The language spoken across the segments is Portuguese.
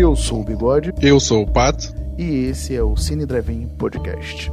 Eu sou o Bigode. Eu sou o Pato. E esse é o Cine Drive-In Podcast.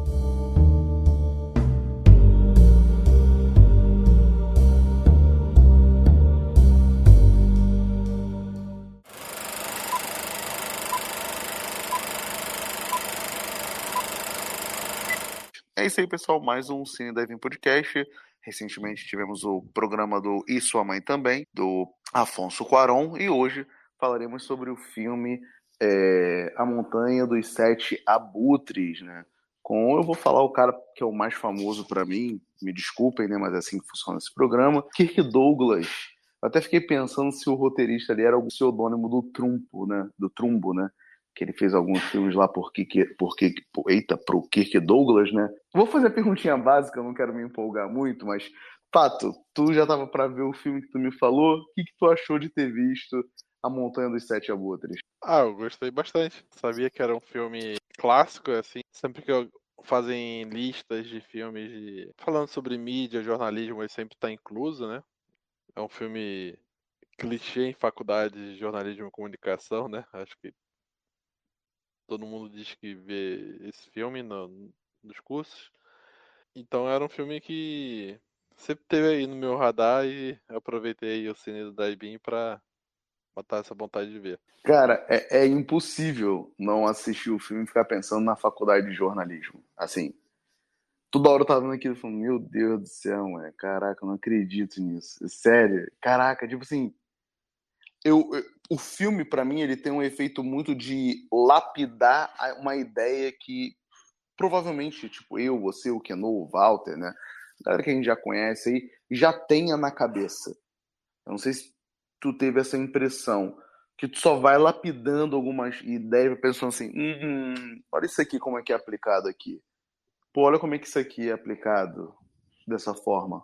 É isso aí, pessoal. Mais um Cine Drive-In Podcast. Recentemente tivemos o programa do E Sua Mãe Também, do Afonso Cuaron. E hoje falaremos sobre o filme é, A Montanha dos Sete Abutres, né? Com, eu vou falar o cara que é o mais famoso para mim, me desculpem, né? Mas é assim que funciona esse programa. Kirk Douglas. Eu até fiquei pensando se o roteirista ali era o pseudônimo do Trumpo, né? Do Trumbo, né? Que ele fez alguns filmes lá por Kirk, por Kirk, por, eita, pro Kirk Douglas, né? Vou fazer a perguntinha básica, não quero me empolgar muito, mas Pato, tu já tava para ver o filme que tu me falou. O que, que tu achou de ter visto a Montanha dos Sete Abutres? Ah, eu gostei bastante. Sabia que era um filme clássico, assim. Sempre que eu fazem listas de filmes de... falando sobre mídia, jornalismo, ele sempre está incluso, né? É um filme clichê em faculdade de jornalismo e comunicação, né? Acho que todo mundo diz que vê esse filme no, nos cursos. Então era um filme que sempre teve aí no meu radar e aproveitei o cine do Drive-In para matar essa vontade de ver. Cara, é, é, impossível não assistir o filme e ficar pensando na faculdade de jornalismo. Assim, toda hora eu tava vendo aquilo e falando, meu Deus do céu, mano, caraca, eu não acredito nisso. Sério, caraca, tipo assim, eu, eu o filme para mim ele tem um efeito muito de lapidar uma ideia que provavelmente, tipo, eu, você, o Keno, o Walter, né, galera que a gente já conhece aí, já tenha na cabeça. Eu não sei se tu teve essa impressão que tu só vai lapidando algumas ideias, pensando assim, hum, olha isso aqui como é que é aplicado aqui. Pô, olha como é que isso aqui é aplicado dessa forma.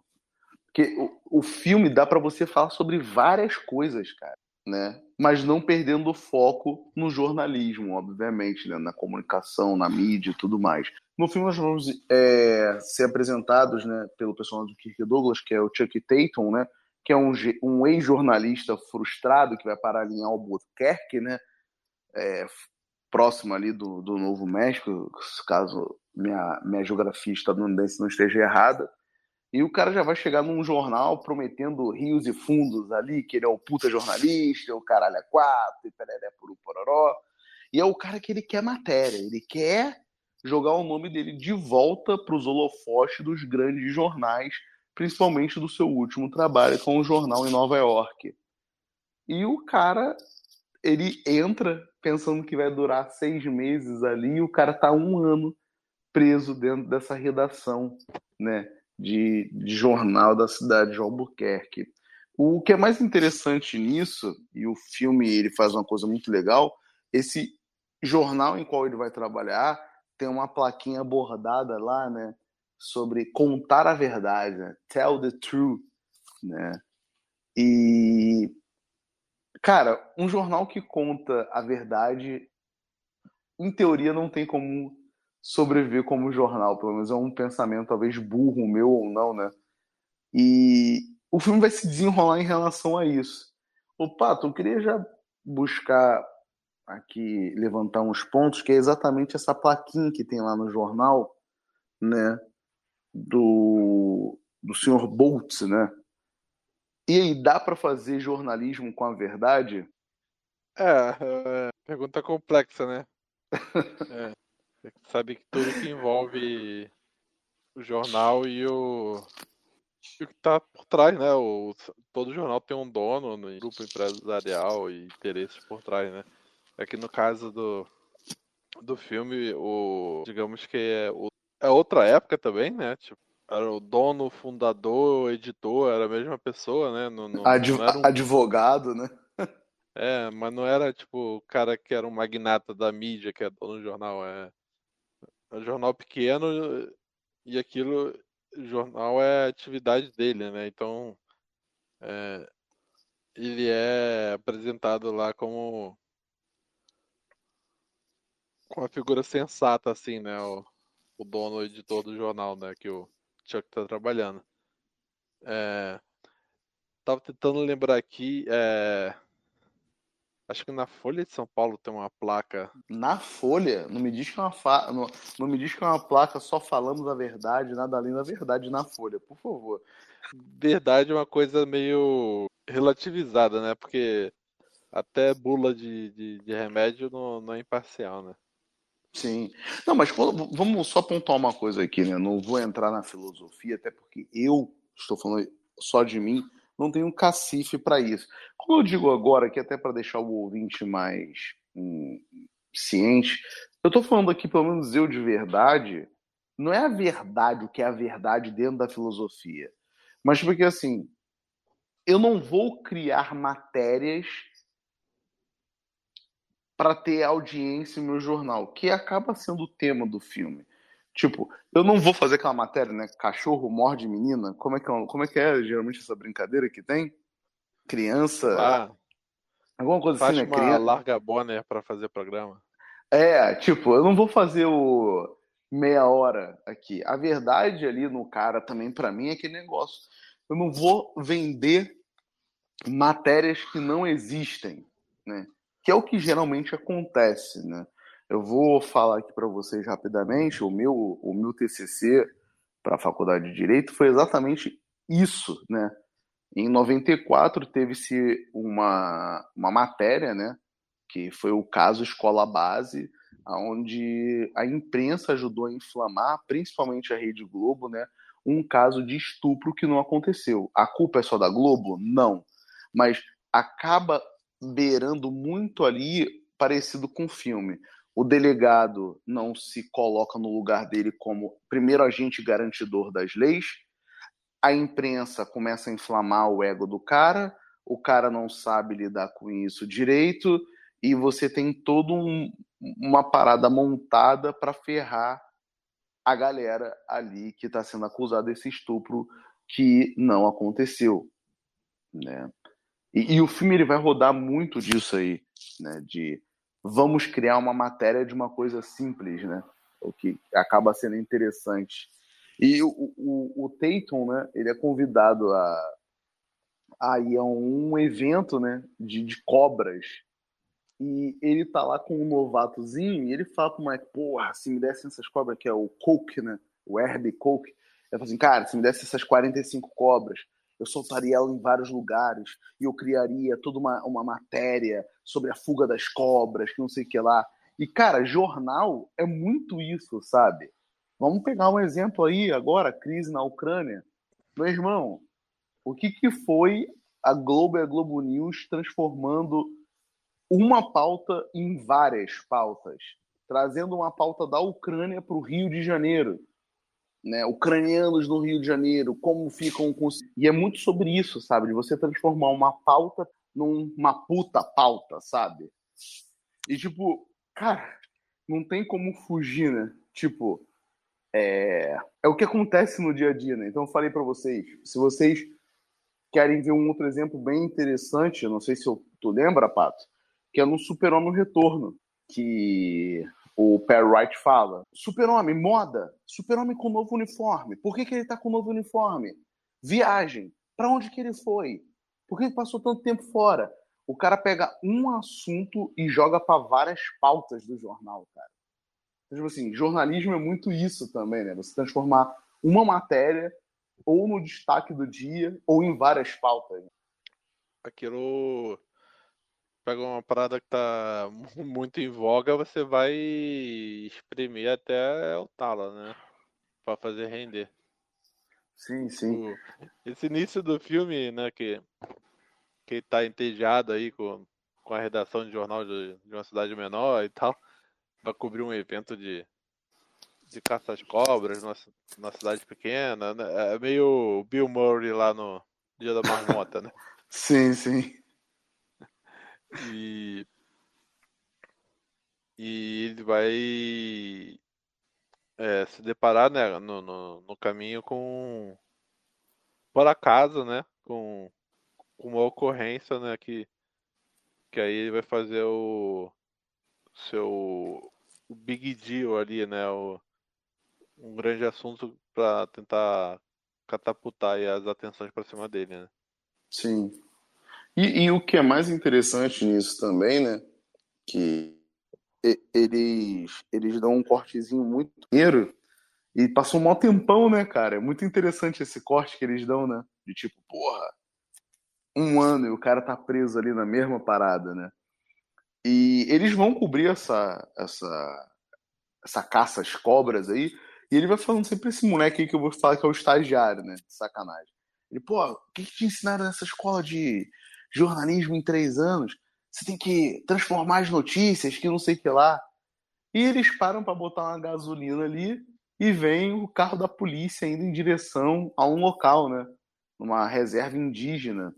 Porque o, o filme dá para você falar sobre várias coisas, cara, né? Mas não perdendo o foco no jornalismo, obviamente, né? na comunicação, na mídia e tudo mais. No filme nós vamos é, ser apresentados né, pelo personagem do Kirk Douglas, que é o Chuck Tatum, né? Que é um, um ex-jornalista frustrado que vai parar em Albuquerque, né? É, próximo ali do, do Novo México, caso minha, minha geografia estadunidense não esteja errada. E o cara já vai chegar num jornal prometendo rios e fundos ali, que ele é o puta jornalista, o caralho é quatro, e pereré por pororó. E é o cara que ele quer matéria, ele quer jogar o nome dele de volta para os holofotes dos grandes jornais principalmente do seu último trabalho com o jornal em Nova York. E o cara, ele entra pensando que vai durar seis meses ali, e o cara tá um ano preso dentro dessa redação, né, de, de jornal da cidade de Albuquerque. O que é mais interessante nisso, e o filme ele faz uma coisa muito legal, esse jornal em qual ele vai trabalhar tem uma plaquinha bordada lá, né, sobre contar a verdade, né? tell the truth, né? E cara, um jornal que conta a verdade, em teoria não tem como sobreviver como jornal, pelo menos é um pensamento talvez burro meu ou não, né? E o filme vai se desenrolar em relação a isso. O Pato, eu queria já buscar aqui levantar uns pontos que é exatamente essa plaquinha que tem lá no jornal, né? Do, do senhor Boltz, né? E aí, dá para fazer jornalismo com a verdade? É, é pergunta complexa, né? é, sabe que tudo que envolve o jornal e o, e o que está por trás, né? O, todo jornal tem um dono, um grupo empresarial e interesses por trás, né? Aqui no caso do, do filme, o digamos que é o é outra época também, né? Tipo, era o dono, fundador, editor, era a mesma pessoa, né? Não, não, Adv não um... Advogado, né? É, mas não era tipo o cara que era um magnata da mídia, que é dono do jornal. É, é um jornal pequeno e aquilo, jornal é a atividade dele, né? Então, é, ele é apresentado lá como com uma figura sensata, assim, né? O, o dono, o editor do jornal, né? Que o Chuck tá trabalhando. É, tava tentando lembrar aqui. É, Acho que na Folha de São Paulo tem uma placa. Na Folha, não me diz que é uma fa... não, não me diz que é uma placa só falando da verdade, nada além da verdade na Folha, por favor. Verdade é uma coisa meio relativizada, né? Porque até bula de, de, de remédio não, não é imparcial, né? Sim. Não, mas vamos só pontuar uma coisa aqui, né? Não vou entrar na filosofia, até porque eu estou falando só de mim, não tenho um cacife para isso. Como eu digo agora, aqui até para deixar o ouvinte mais hum, ciente, eu estou falando aqui, pelo menos eu de verdade, não é a verdade o que é a verdade dentro da filosofia, mas porque assim, eu não vou criar matérias para ter audiência no meu jornal, que acaba sendo o tema do filme. Tipo, eu não vou fazer aquela matéria, né? Cachorro morde menina. Como é que é, como é, que é geralmente essa brincadeira que tem? Criança. Ah, alguma coisa faz assim, né? uma Criança. larga Bonner pra fazer programa. É, tipo, eu não vou fazer o meia hora aqui. A verdade ali no cara também, pra mim, é aquele negócio. Eu não vou vender matérias que não existem, né? Que é o que geralmente acontece, né? Eu vou falar aqui para vocês rapidamente, o meu, o meu TCC para a Faculdade de Direito foi exatamente isso, né? Em 94 teve-se uma, uma matéria, né? Que foi o caso Escola Base, onde a imprensa ajudou a inflamar, principalmente a Rede Globo, né? Um caso de estupro que não aconteceu. A culpa é só da Globo? Não. Mas acaba beirando muito ali parecido com o filme. O delegado não se coloca no lugar dele como primeiro agente garantidor das leis. A imprensa começa a inflamar o ego do cara, o cara não sabe lidar com isso direito, e você tem toda um, uma parada montada para ferrar a galera ali que está sendo acusada desse estupro que não aconteceu, né? E, e, o filme ele vai rodar muito disso aí, né? De vamos criar uma matéria de uma coisa simples, né? O que acaba sendo interessante. E o, o, o Tatum, né? Ele é convidado a, a ir a um evento, né? De, de cobras. E ele tá lá com um novatozinho e ele fala pro moleque, porra, se me dessem essas cobras, que é o Coke, né? O Herbie Coke. Ele fala assim, cara, se me desse essas 45 cobras, eu soltaria ela em vários lugares e eu criaria toda uma, uma matéria sobre a fuga das cobras, que não sei o que lá. E, cara, jornal é muito isso, sabe? Vamos pegar um exemplo aí agora, crise na Ucrânia. Meu irmão, o que, que foi a Globo e a Globo News transformando uma pauta em várias pautas? Trazendo uma pauta da Ucrânia para o Rio de Janeiro né, ucranianos no Rio de Janeiro, como ficam com. E é muito sobre isso, sabe? De você transformar uma pauta numa puta pauta, sabe? E, tipo, cara, não tem como fugir, né? Tipo, é, é o que acontece no dia a dia, né? Então, eu falei para vocês, se vocês querem ver um outro exemplo bem interessante, não sei se eu, tu lembra, Pato, que é no Super-Homem Retorno, que o Perry Wright fala. Super-Homem, moda. Super-Homem com novo uniforme. Por que, que ele tá com novo uniforme? Viagem. Para onde que ele foi? Por que ele passou tanto tempo fora? O cara pega um assunto e joga para várias pautas do jornal, cara. Então, tipo assim, jornalismo é muito isso também, né? Você transformar uma matéria ou no destaque do dia ou em várias pautas. Aquilo pega uma parada que tá muito em voga, você vai espremer até o tala, né? Pra fazer render. Sim, sim. O- Esse início do filme, né, que, que tá entediado aí com, com a redação de jornal de, de uma cidade menor e tal, pra cobrir um evento de, de caça às cobras numa, numa cidade pequena, né? É meio Bill Murray lá no Dia da Marmota, né? Sim, sim. E, e ele vai é, se deparar, né, no, no, no caminho com, por acaso, né, com, com uma ocorrência, né, que, que aí ele vai fazer o seu o big deal ali, né, o, um grande assunto para tentar catapultar as atenções para cima dele, né. Sim. E, e o que é mais interessante nisso também, né? Que eles, eles dão um cortezinho muito maneiro e passou um maior tempão, né, cara? É muito interessante esse corte que eles dão, né? De tipo, porra, um ano e o cara tá preso ali na mesma parada, né? E eles vão cobrir essa, essa, essa caça às cobras aí. E ele vai falando sempre esse moleque aí que eu vou falar que é o estagiário, né? Sacanagem. Ele, pô, o que, que te ensinaram nessa escola de jornalismo em três anos? Você tem que transformar as notícias, que não sei o que lá. E eles param para botar uma gasolina ali e vem o carro da polícia indo em direção a um local, né? Numa reserva indígena.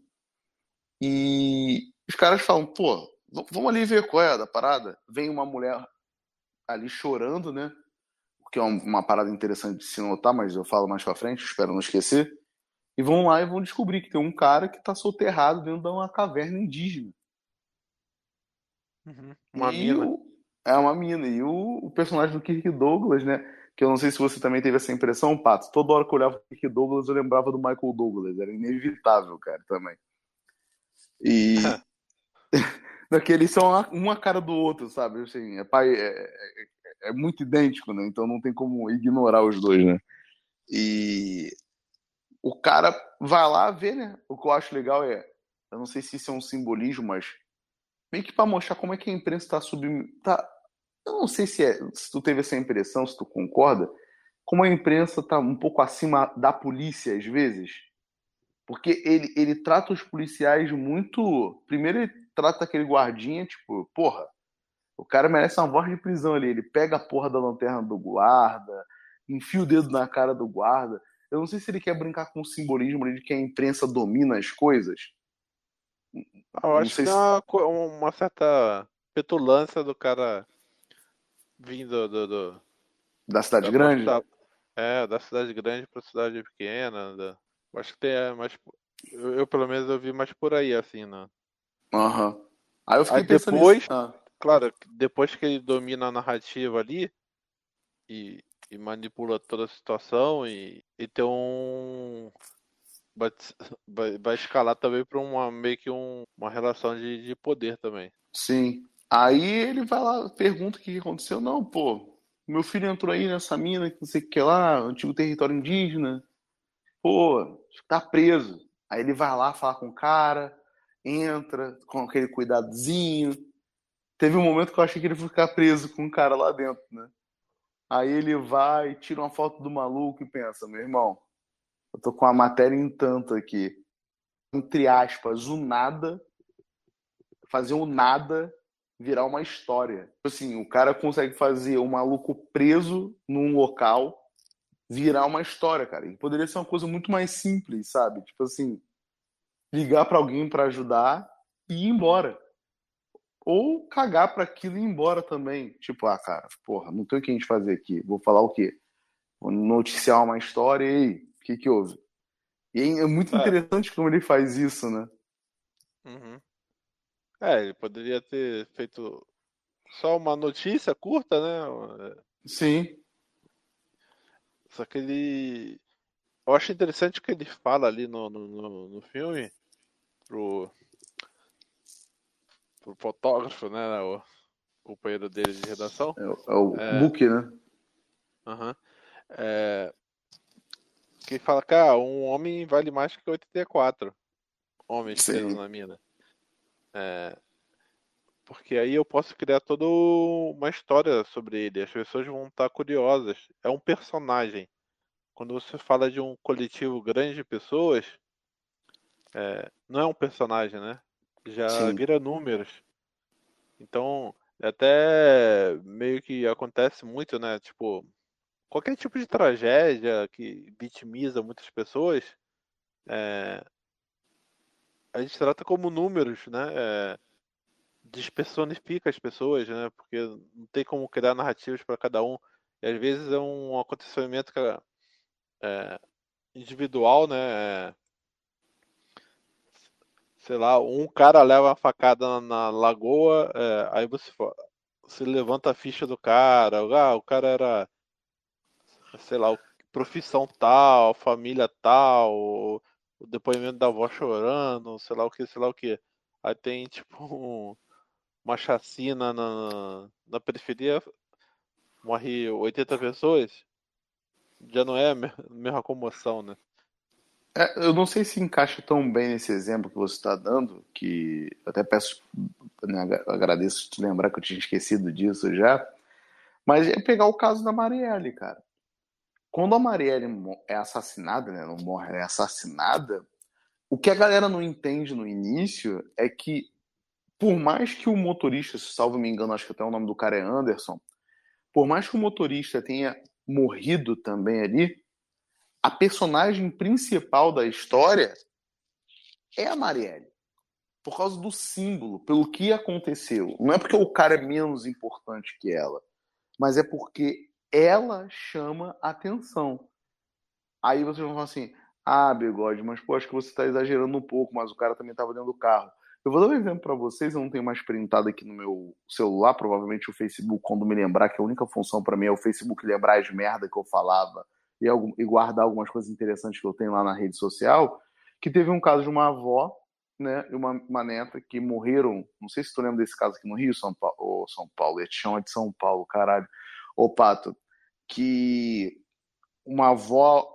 E os caras falam, pô, vamos ali ver qual é da parada. Vem uma mulher ali chorando, né? O que é um- uma parada interessante de se notar, mas eu falo mais pra frente, espero não esquecer. E vão lá e vão descobrir que tem um cara que tá soterrado dentro de uma caverna indígena. Uma e mina. o- É uma mina. E o, o personagem do Kirk Douglas, né? Que eu não sei se você também teve essa impressão, Pato. Toda hora que eu olhava o Kirk Douglas, eu lembrava do Michael Douglas. Era inevitável, cara, também. E. Daqueles são uma, uma cara do outro, sabe? Assim, é, pai, é, é- é muito idêntico, né? Então não tem como ignorar os dois, né? E o cara vai lá ver, né? O que eu acho legal é, eu não sei se isso é um simbolismo, mas meio que para mostrar como é que a imprensa está sub, tá, eu não sei se é, se tu teve essa impressão, se tu concorda, como a imprensa tá um pouco acima da polícia às vezes, porque ele, ele trata os policiais muito, primeiro ele trata aquele guardinha tipo, porra, o cara merece uma voz de prisão ali, ele pega a porra da lanterna do guarda, enfia o dedo na cara do guarda. Eu não sei se ele quer brincar com o simbolismo ali de que a imprensa domina as coisas. Eu acho que é se- uma, co- uma certa petulância do cara vindo do, do- Da cidade da grande? da- é, da cidade grande pra cidade pequena. da- eu acho que tem é, mais. Eu, eu, pelo menos eu vi mais por aí, assim, né? Aham. Aí eu fiquei Aí pensando depois- nisso. Ah, Claro, depois que ele domina a narrativa ali e, e manipula toda a situação e, e tem um. Vai, vai, escalar também pra uma meio que um, uma relação de, de poder também. sim. Aí ele vai lá, pergunta o que aconteceu. Não, pô, meu filho entrou aí nessa mina, que não sei o que lá, antigo território indígena. Pô, tá preso. Aí ele vai lá falar com o cara, entra com aquele cuidadozinho. Teve um momento que eu achei que ele ia ficar preso com um cara lá dentro, né? Aí ele vai, tira uma foto do maluco e pensa, meu irmão, eu tô com a matéria em tanto aqui. Entre aspas, o nada, fazer o nada virar uma história. Tipo Assim, o cara consegue fazer o maluco preso num local virar uma história, cara. E poderia ser uma coisa muito mais simples, sabe? Tipo assim, ligar pra alguém pra ajudar e ir embora. Ou cagar pra aquilo e ir embora também. Tipo, ah, cara, porra, não tem o que a gente fazer aqui. Vou falar o quê? Vou noticiar uma história e aí, o que que houve? E é muito É. interessante como ele faz isso, né? Uhum. É, ele poderia ter feito só uma notícia curta, né? Sim. Só que ele. Eu acho interessante que ele fala ali no, no, no, no filme pro, pro fotógrafo, né? O companheiro dele de redação. É, o- é o É. book, né? Aham. É, que fala, cara, um homem vale mais que 84 homens presos na mina. É, porque aí eu posso criar toda uma história sobre ele. As pessoas vão estar curiosas. É um personagem. Quando você fala de um coletivo grande de pessoas, é, não é um personagem, né? Já Sim. vira números. Então, até meio que acontece muito, né? Tipo, qualquer tipo de tragédia que vitimiza muitas pessoas, é, a gente trata como números, né? É, despersonifica as pessoas, né? Porque não tem como criar narrativas para cada um. E às vezes é um acontecimento que é, é, individual, né? Sei lá, um cara leva uma facada na, na lagoa, é, aí você, você levanta a ficha do cara, ah, o cara era, sei lá, profissão tal, família tal, o depoimento da avó chorando, sei lá o que, sei lá o que. Aí tem, tipo, um, uma chacina na, na periferia, morre 80 pessoas. Já não é a mesma comoção, né? É, eu não sei se encaixa tão bem nesse exemplo que você está dando, que até peço, né, agradeço te lembrar que eu tinha esquecido disso já, mas é pegar o caso da Marielle, cara. Quando a Marielle é assassinada, né, não morre, ela é assassinada, o que a galera não entende no início é que, por mais que o motorista, salvo me engano, acho que até o nome do cara é Anderson, por mais que o motorista tenha morrido também ali, a personagem principal da história é a Marielle. Por causa do símbolo, pelo que aconteceu. Não é porque o cara é menos importante que ela, mas é porque ela chama atenção. Aí vocês vão falar assim: ah, bigode, mas pô, acho que você está exagerando um pouco, mas o cara também estava dentro do carro. Eu vou dar um exemplo para vocês, eu não tenho mais printado aqui no meu celular, provavelmente o Facebook, quando me lembrar, que a única função para mim é o Facebook lembrar as merda que eu falava e, e guardar algumas coisas interessantes que eu tenho lá na rede social, que teve um caso de uma avó né, e uma, uma neta que morreram. Não sei se tu lembra desse caso aqui no Rio, São Paulo, ou São Paulo, é de São Paulo, caralho. Ô, Pato, que uma avó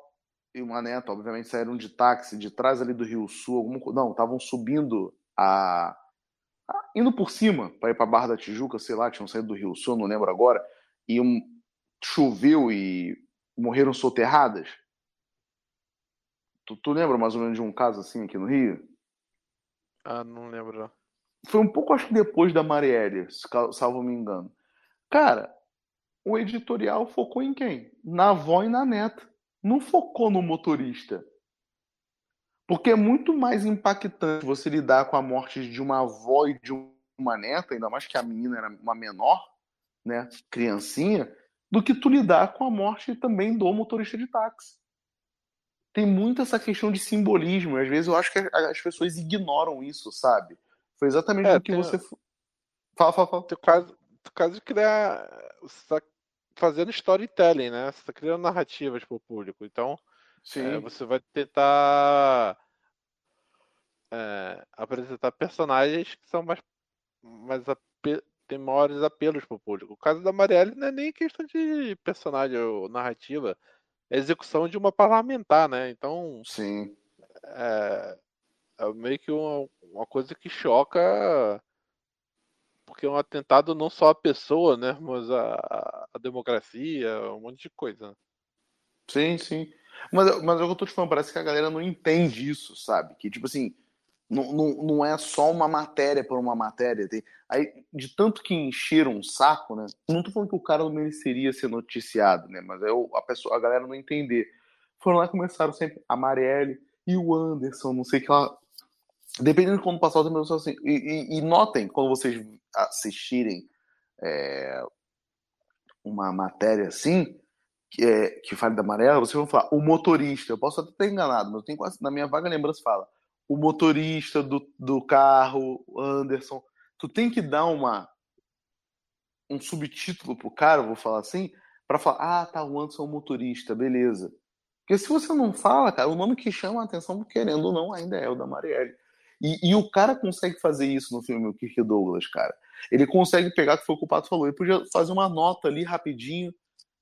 e uma neta, obviamente, saíram de táxi de trás ali do Rio Sul, algum, não, estavam subindo a, a, indo por cima para ir para Barra da Tijuca, sei lá, tinham saído do Rio Sul, não lembro agora, e um, choveu e morreram soterradas? Tu, tu lembra mais ou menos de um caso assim aqui no Rio? Ah, não lembro. Foi um pouco, acho que depois da Marielle, salvo me engano. Cara, o editorial focou em quem? Na avó e na neta. Não focou no motorista. Porque é muito mais impactante você lidar com a morte de uma avó e de uma neta, ainda mais que a menina era uma menor, né, criancinha, do que tu lidar com a morte também do motorista de táxi. Tem muito essa questão de simbolismo. Às vezes eu acho que as pessoas ignoram isso, sabe? Foi exatamente é, o que tem... você. Fala, fala, fala. O caso, tem caso de criar. Você está fazendo storytelling, né? Você está criando narrativas para o público. Então, é, você vai tentar é, apresentar personagens que são mais, mais tem maiores apelos pro público. O caso da Marielle não é nem questão de personagem ou narrativa, é execução de uma parlamentar, né? Então. Sim. É, é meio que uma, uma coisa que choca. Porque é um atentado não só à pessoa, né? Mas à, à democracia, um monte de coisa. Sim, sim. Mas, mas é o que eu tô te falando, parece que a galera não entende isso, sabe? Que, tipo assim, não, não, não é só uma matéria por uma matéria. Tem, aí, de tanto que encheram um saco, né? Não tô falando que o cara não mereceria ser noticiado, né? Mas é a, pessoa, a galera não entender. Foram lá e começaram sempre a Marielle e o Anderson, não sei o que lá. Dependendo de quando passar o tempo, assim. E, e, e, notem, quando vocês assistirem é, uma matéria assim, que, é, que fale da Marielle, vocês vão falar, o motorista. Eu posso até ter enganado, mas eu tenho quase, na minha vaga lembrança fala o motorista do, do carro, Anderson. Tu tem que dar uma um subtítulo pro cara, vou falar assim, para falar, ah, tá, o Anderson é um motorista, beleza. Porque se você não fala, cara, o nome que chama a atenção, querendo ou não, ainda é o da Marielle. E, e, o cara consegue fazer isso no filme, o Kirk Douglas, cara. Ele consegue pegar, que foi o que o Pato falou, ele podia fazer uma nota ali rapidinho.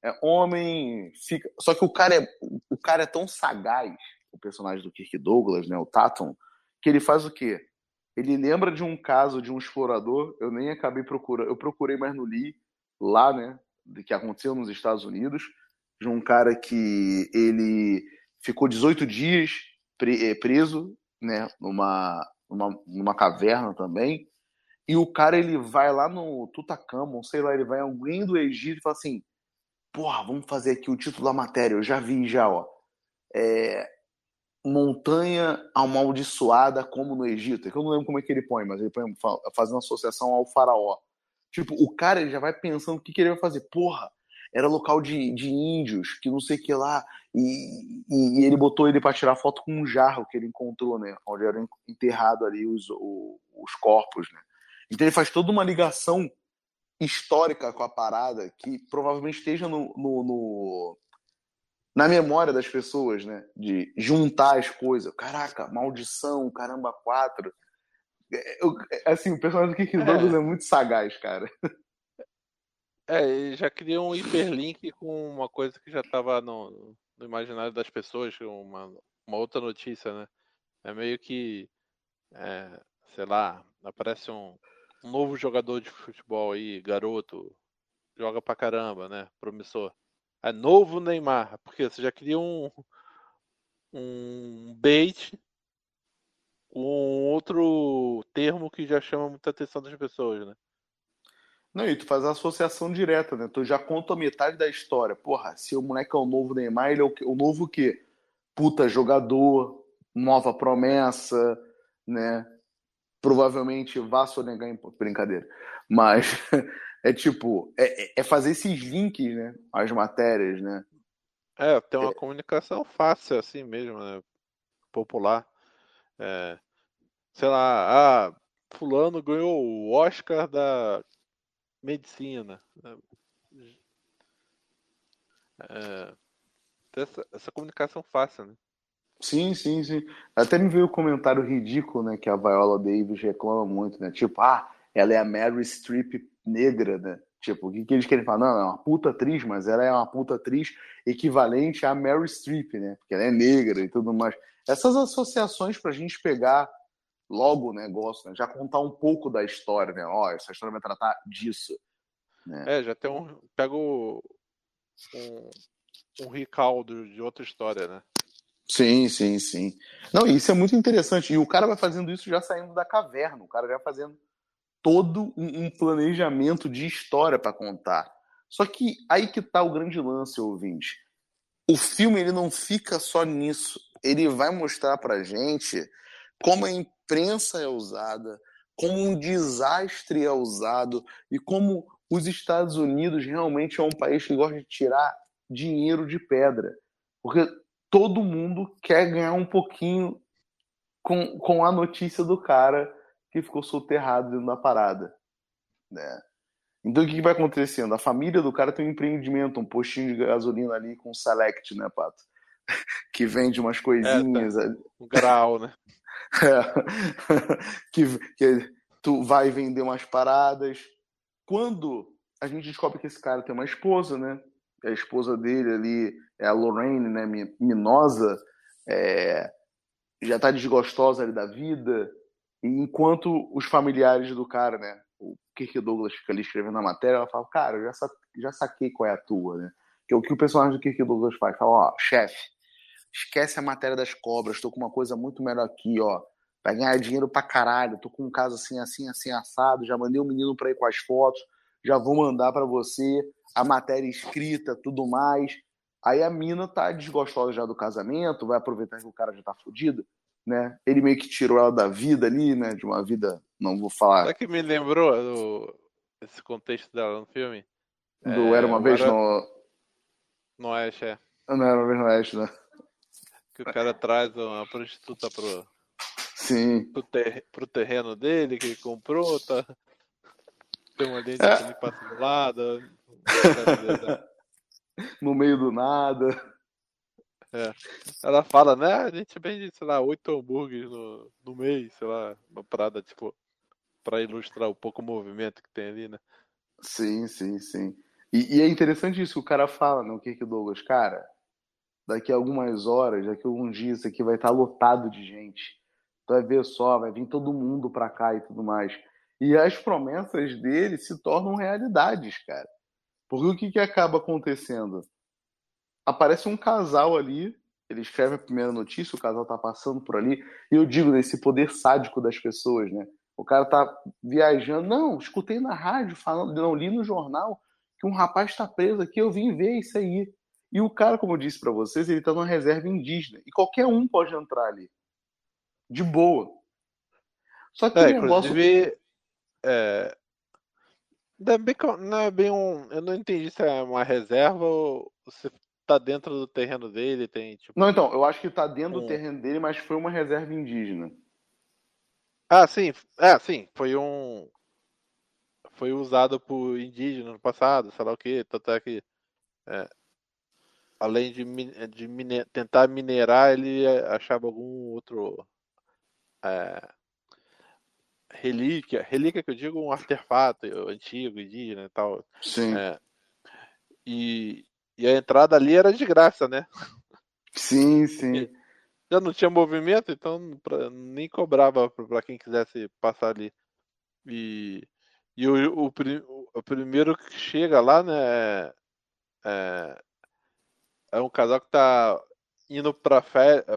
É, homem fica. Só que o cara é, o cara é tão sagaz o personagem do Kirk Douglas, né, o Tatum, que ele faz o quê? Ele lembra de um caso de um explorador, eu nem acabei procurando, eu procurei, mas não li, lá, né, que aconteceu nos Estados Unidos, de um cara que ele ficou 18 dias eh, preso, né, numa, numa, numa caverna também, e o cara ele vai lá no Tutankhamon, sei lá, ele vai em alguém do Egito e fala assim, porra, vamos fazer aqui o título da matéria, eu já vi já, ó. É, montanha amaldiçoada como no Egito. É eu não lembro como é que ele põe, mas ele põe fazendo associação ao faraó. Tipo, o cara ele já vai pensando o que, que ele vai fazer. Porra, era local de, de índios, que não sei o que lá. E, e, e ele botou ele para tirar foto com um jarro que ele encontrou, né? Onde eram enterrados ali os, o, os corpos, né? Então ele faz toda uma ligação histórica com a parada que provavelmente esteja no, no, no na memória das pessoas, né? De juntar as coisas. Caraca, maldição, caramba, quatro. É, eu, assim, o personagem do Kirk é. Douglas é muito sagaz, cara. É, já cria um hiperlink com uma coisa que já estava no, no, imaginário das pessoas, uma, uma outra notícia, né? É meio que, é, sei lá, aparece um, um novo jogador de futebol aí, garoto, joga pra caramba, né? Promissor. É novo Neymar, porque você já cria um, um bait com outro termo que já chama muita atenção das pessoas, né? Não, e tu faz a associação direta, né? Tu já conta metade da história. Porra, se o moleque é o novo Neymar, ele é o, o novo o quê? Puta jogador, nova promessa, né? Provavelmente vá sonegar em brincadeira. Mas é tipo, é, é fazer esses links, né? As matérias, né? É, tem uma é... comunicação fácil assim mesmo, né? Popular. É, sei lá, ah, fulano ganhou o Oscar da medicina. Né? É, essa, essa comunicação fácil, né? Sim, sim, sim. Até me veio o um comentário ridículo, né, que a Viola Davis reclama muito, né? Tipo, ah, ela é a Mary Streep negra, né? Tipo, o que, que eles querem falar? Não, é uma puta atriz, mas ela é uma puta atriz equivalente a Mary Streep, né? Porque ela é negra e tudo mais. Essas associações pra gente pegar logo o negócio, né? Já contar um pouco da história, né? Ó, essa história vai tratar disso. Né? É, já tem um. Pego um, um recaldo de outra história, né? Sim, sim, sim. Não, isso é muito interessante. E o cara vai fazendo isso já saindo da caverna. O cara já fazendo todo um, planejamento de história para contar. Só que aí que tá o grande lance, ouvinte. O filme ele não fica só nisso. Ele vai mostrar pra gente como a imprensa é usada, como um desastre é usado e como os Estados Unidos realmente é um país que gosta de tirar dinheiro de pedra. Porque todo mundo quer ganhar um pouquinho com, com a notícia do cara que ficou soterrado dentro da parada. Né? Então o que, que, vai acontecendo? A família do cara tem um empreendimento, um postinho de gasolina ali com Select, né, Pato? que vende umas coisinhas. É, tá. Um grau, né? É. que, que tu vai vender umas paradas. Quando a gente descobre que esse cara tem uma esposa, né? A esposa dele ali é a Lorraine, né? Minosa, é, já tá desgostosa ali da vida. Enquanto os familiares do cara, né? O Kirk Douglas fica ali escrevendo a matéria, ela fala, cara, eu já, sa já saquei qual é a tua, né? Que é o que o personagem do Kirk Douglas faz. Fala, ó, chefe, esquece a matéria das cobras, tô com uma coisa muito melhor aqui, ó. Vai ganhar dinheiro pra caralho, tô com um caso assim, assim, assim, assado, já mandei o um menino pra ir com as fotos, já vou mandar para você a matéria escrita, tudo mais. Aí a mina tá desgostosa já do casamento, vai aproveitar que o cara já tá fudido, né? Ele meio que tirou ela da vida ali, né? De uma vida, não vou falar. Sabe que me lembrou do... esse contexto dela no filme? Do é, Era Uma Vez no... No Oeste, é. Não Era Uma Vez no Oeste, né? Que o cara traz uma prostituta pro, Sim. Pro, ter, pro terreno dele que ele comprou, tá? Tem uma lente é. que passa do lado. no meio do nada. É. Ela fala, né? A gente vende, sei lá, oito hambúrgueres no, no mês, sei lá, uma parada, tipo, pra ilustrar um pouco o movimento que tem ali, né? Sim, sim, sim. E, e é interessante isso que o cara fala, né? O que que Douglas, cara, daqui a algumas horas, daqui a alguns dias, isso aqui vai estar lotado de gente. Tu vai ver só, vai vir todo mundo pra cá e tudo mais. E as promessas dele se tornam realidades, cara. Porque o que, que acaba acontecendo? Aparece um casal ali, ele escreve a primeira notícia, o casal tá passando por ali, e eu digo nesse poder sádico das pessoas, né? O cara tá viajando, não, escutei na rádio falando, não li no jornal que um rapaz está preso aqui, eu vim ver isso aí. E o cara, como eu disse para vocês, ele está numa reserva indígena. E qualquer um pode entrar ali. De boa. Só que é, o negócio. É... É, bem, não é bem um. Eu não entendi se é uma reserva ou se tá dentro do terreno dele, tem tipo. Não, então, eu acho que tá dentro um... do terreno dele, mas foi uma reserva indígena. Ah, sim. É, sim. Foi um. Foi usado por indígenas no passado, sei lá o que, tanto é que. É, além de, de mine, tentar minerar, ele achava algum outro é, relíquia, relíquia que eu digo um artefato antigo, indígena e tal. Sim. É, e, e a entrada ali era de graça, né? Sim, sim. Já não tinha movimento, então pra, nem cobrava para quem quisesse passar ali. E, e o, o, o, primeiro que chega lá, né? É, é um casal que tá indo para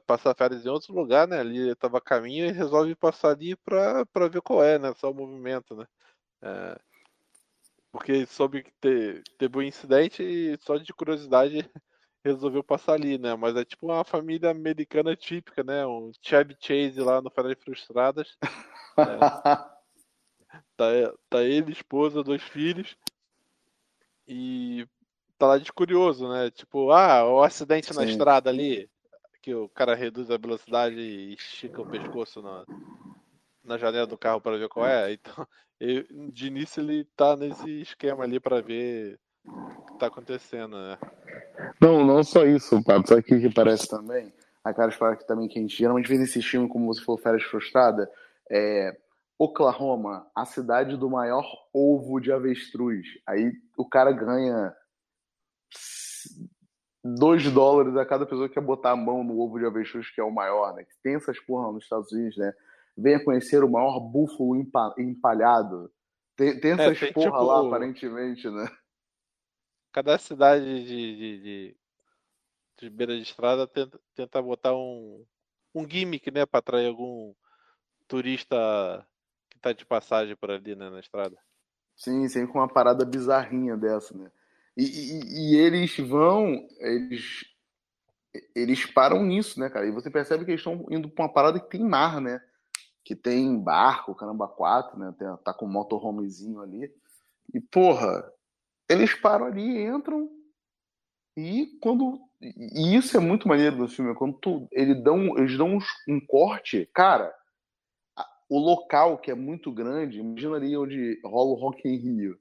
passar férias em outro lugar, né? Ali tava a caminho e resolve passar ali para ver qual é, né? Só o movimento, né? É, porque soube que te, teve um incidente e só de curiosidade resolveu passar ali, né? Mas é tipo uma família americana típica, né? Um Chevy Chase lá no Férias Frustradas. É. tá, tá ele, esposa, dois filhos. E tá lá de curioso, né? Tipo, ah, o acidente Sim. na estrada ali, que o cara reduz a velocidade e estica o pescoço na, na janela do carro para ver qual é. Então, de início ele tá nesse esquema ali para ver o que tá acontecendo, né? Não, não só isso, Pato. Sabe o que, que parece também? Aquela história que também que a gente geralmente vê nesse filme, como você falou, Férias Frustrada, é Oklahoma, a cidade do maior ovo de avestruz. Aí o cara ganha 2 dólares a cada pessoa que quer botar a mão no ovo de avestruz, que é o maior, né? Tem essas porra nos Estados Unidos, né? Venha conhecer o maior búfalo empalhado. Tem, tem essas é, tem, porra tipo, lá, aparentemente, né? Cada cidade de, de, de, de beira de estrada tenta, tenta botar um, um gimmick, né? Pra atrair algum turista que tá de passagem por ali, né? Na estrada. Sim, sempre com uma parada bizarrinha dessa, né? E, e, e, eles vão, eles, eles param nisso, né, cara? E você percebe que eles estão indo pra uma parada que tem mar, né? Que tem barco, caramba, quatro, né? Tem, tá com um motorhomezinho ali. E, porra, eles param ali, entram. E quando. E isso é muito maneiro do filme, quando tu, ele dão, eles dão um, um corte, cara. O local que é muito grande, imagina ali onde rola o Rock in Rio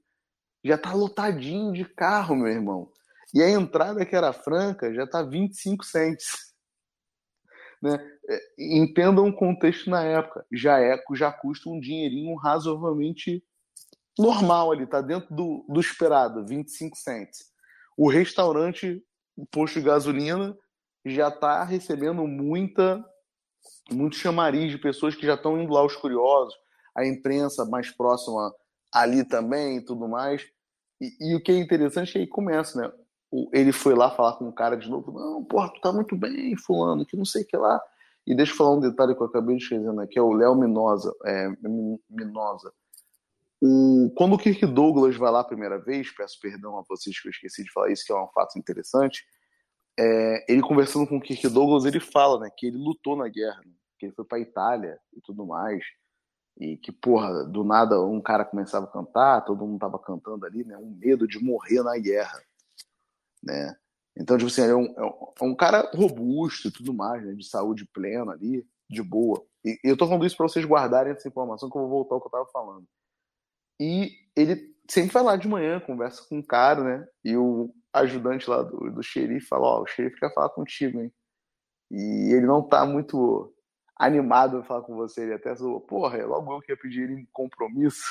já tá lotadinho de carro, meu irmão. E a entrada que era franca já tá 25 cents. Né? É, entendam o contexto na época. Já é, já custa um dinheirinho razoavelmente normal ali, tá dentro do, do esperado, 25 cents. O restaurante, o posto de gasolina, já tá recebendo muita muito chamariz de pessoas que já estão indo lá os curiosos, a imprensa mais próxima ali também e tudo mais. E, e, o que é interessante é que começa, né? Ele foi lá falar com o cara de novo, não, porra, tu tá muito bem, fulano, que não sei o que lá. E deixa eu falar um detalhe que eu acabei de escrever aqui, é o Léo Minosa. É, Minosa. O, quando o Kirk Douglas vai lá a primeira vez, peço perdão a vocês que eu esqueci de falar isso, que é um fato interessante, é, ele conversando com o Kirk Douglas, ele fala né, que ele lutou na guerra, né, que ele foi para Itália e tudo mais, e que, porra, do nada um cara começava a cantar, todo mundo tava cantando ali, né? Um medo de morrer na guerra, né? Então, tipo assim, é um, é um cara robusto e tudo mais, né? De saúde plena ali, de boa. E, e eu tô falando isso para vocês guardarem essa informação que eu vou voltar ao que eu tava falando. E ele sempre vai lá de manhã, conversa com o cara, né? E o ajudante lá do, do xerife fala, ó, oh, o xerife quer falar contigo, hein? E ele não tá muito animado a falar com você. Ele até falou, porra, é logo eu que ia pedir ele em compromisso.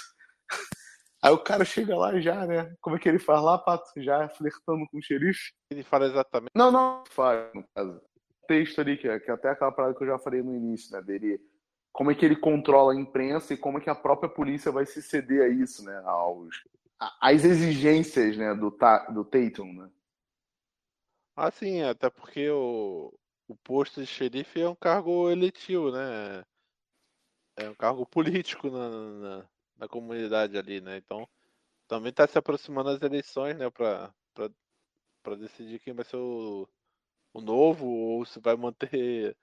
Aí o cara chega lá já, né? Como é que ele faz lá, Pato? Já flertando com o xerife? Ele fala exatamente. Não, não, faz, no caso. Texto ali, que é, que é até aquela parada que eu já falei no início, né? Dele. Como é que ele controla a imprensa e como é que a própria polícia vai se ceder a isso, né? Aos, às exigências, né? Do, do Tatum, né? Ah, sim, até porque o, o posto de xerife é um cargo eletivo, né? É um cargo político na, na, na comunidade ali, né? Então também está se aproximando as eleições, né? Para decidir quem vai ser o, o novo ou se vai manter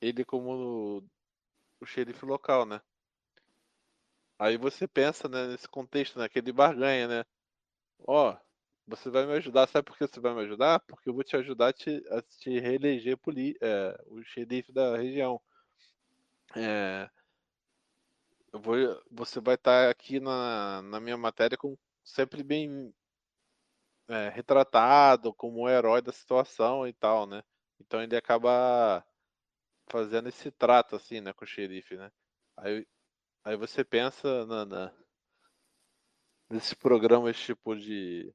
ele como o, xerife local, né? Aí você pensa né, nesse contexto, né? Que ele barganha, né? Ó, você vai me ajudar, sabe por que você vai me ajudar? Porque eu vou te ajudar a te, a te reeleger poli, é, o xerife da região. É, eu vou, você vai estar aqui na, na minha matéria com sempre bem é, retratado como um herói da situação e tal, né? Então ele acaba fazendo esse trato assim, né, com o xerife, né? Aí, aí você pensa na, na nesses programas tipo de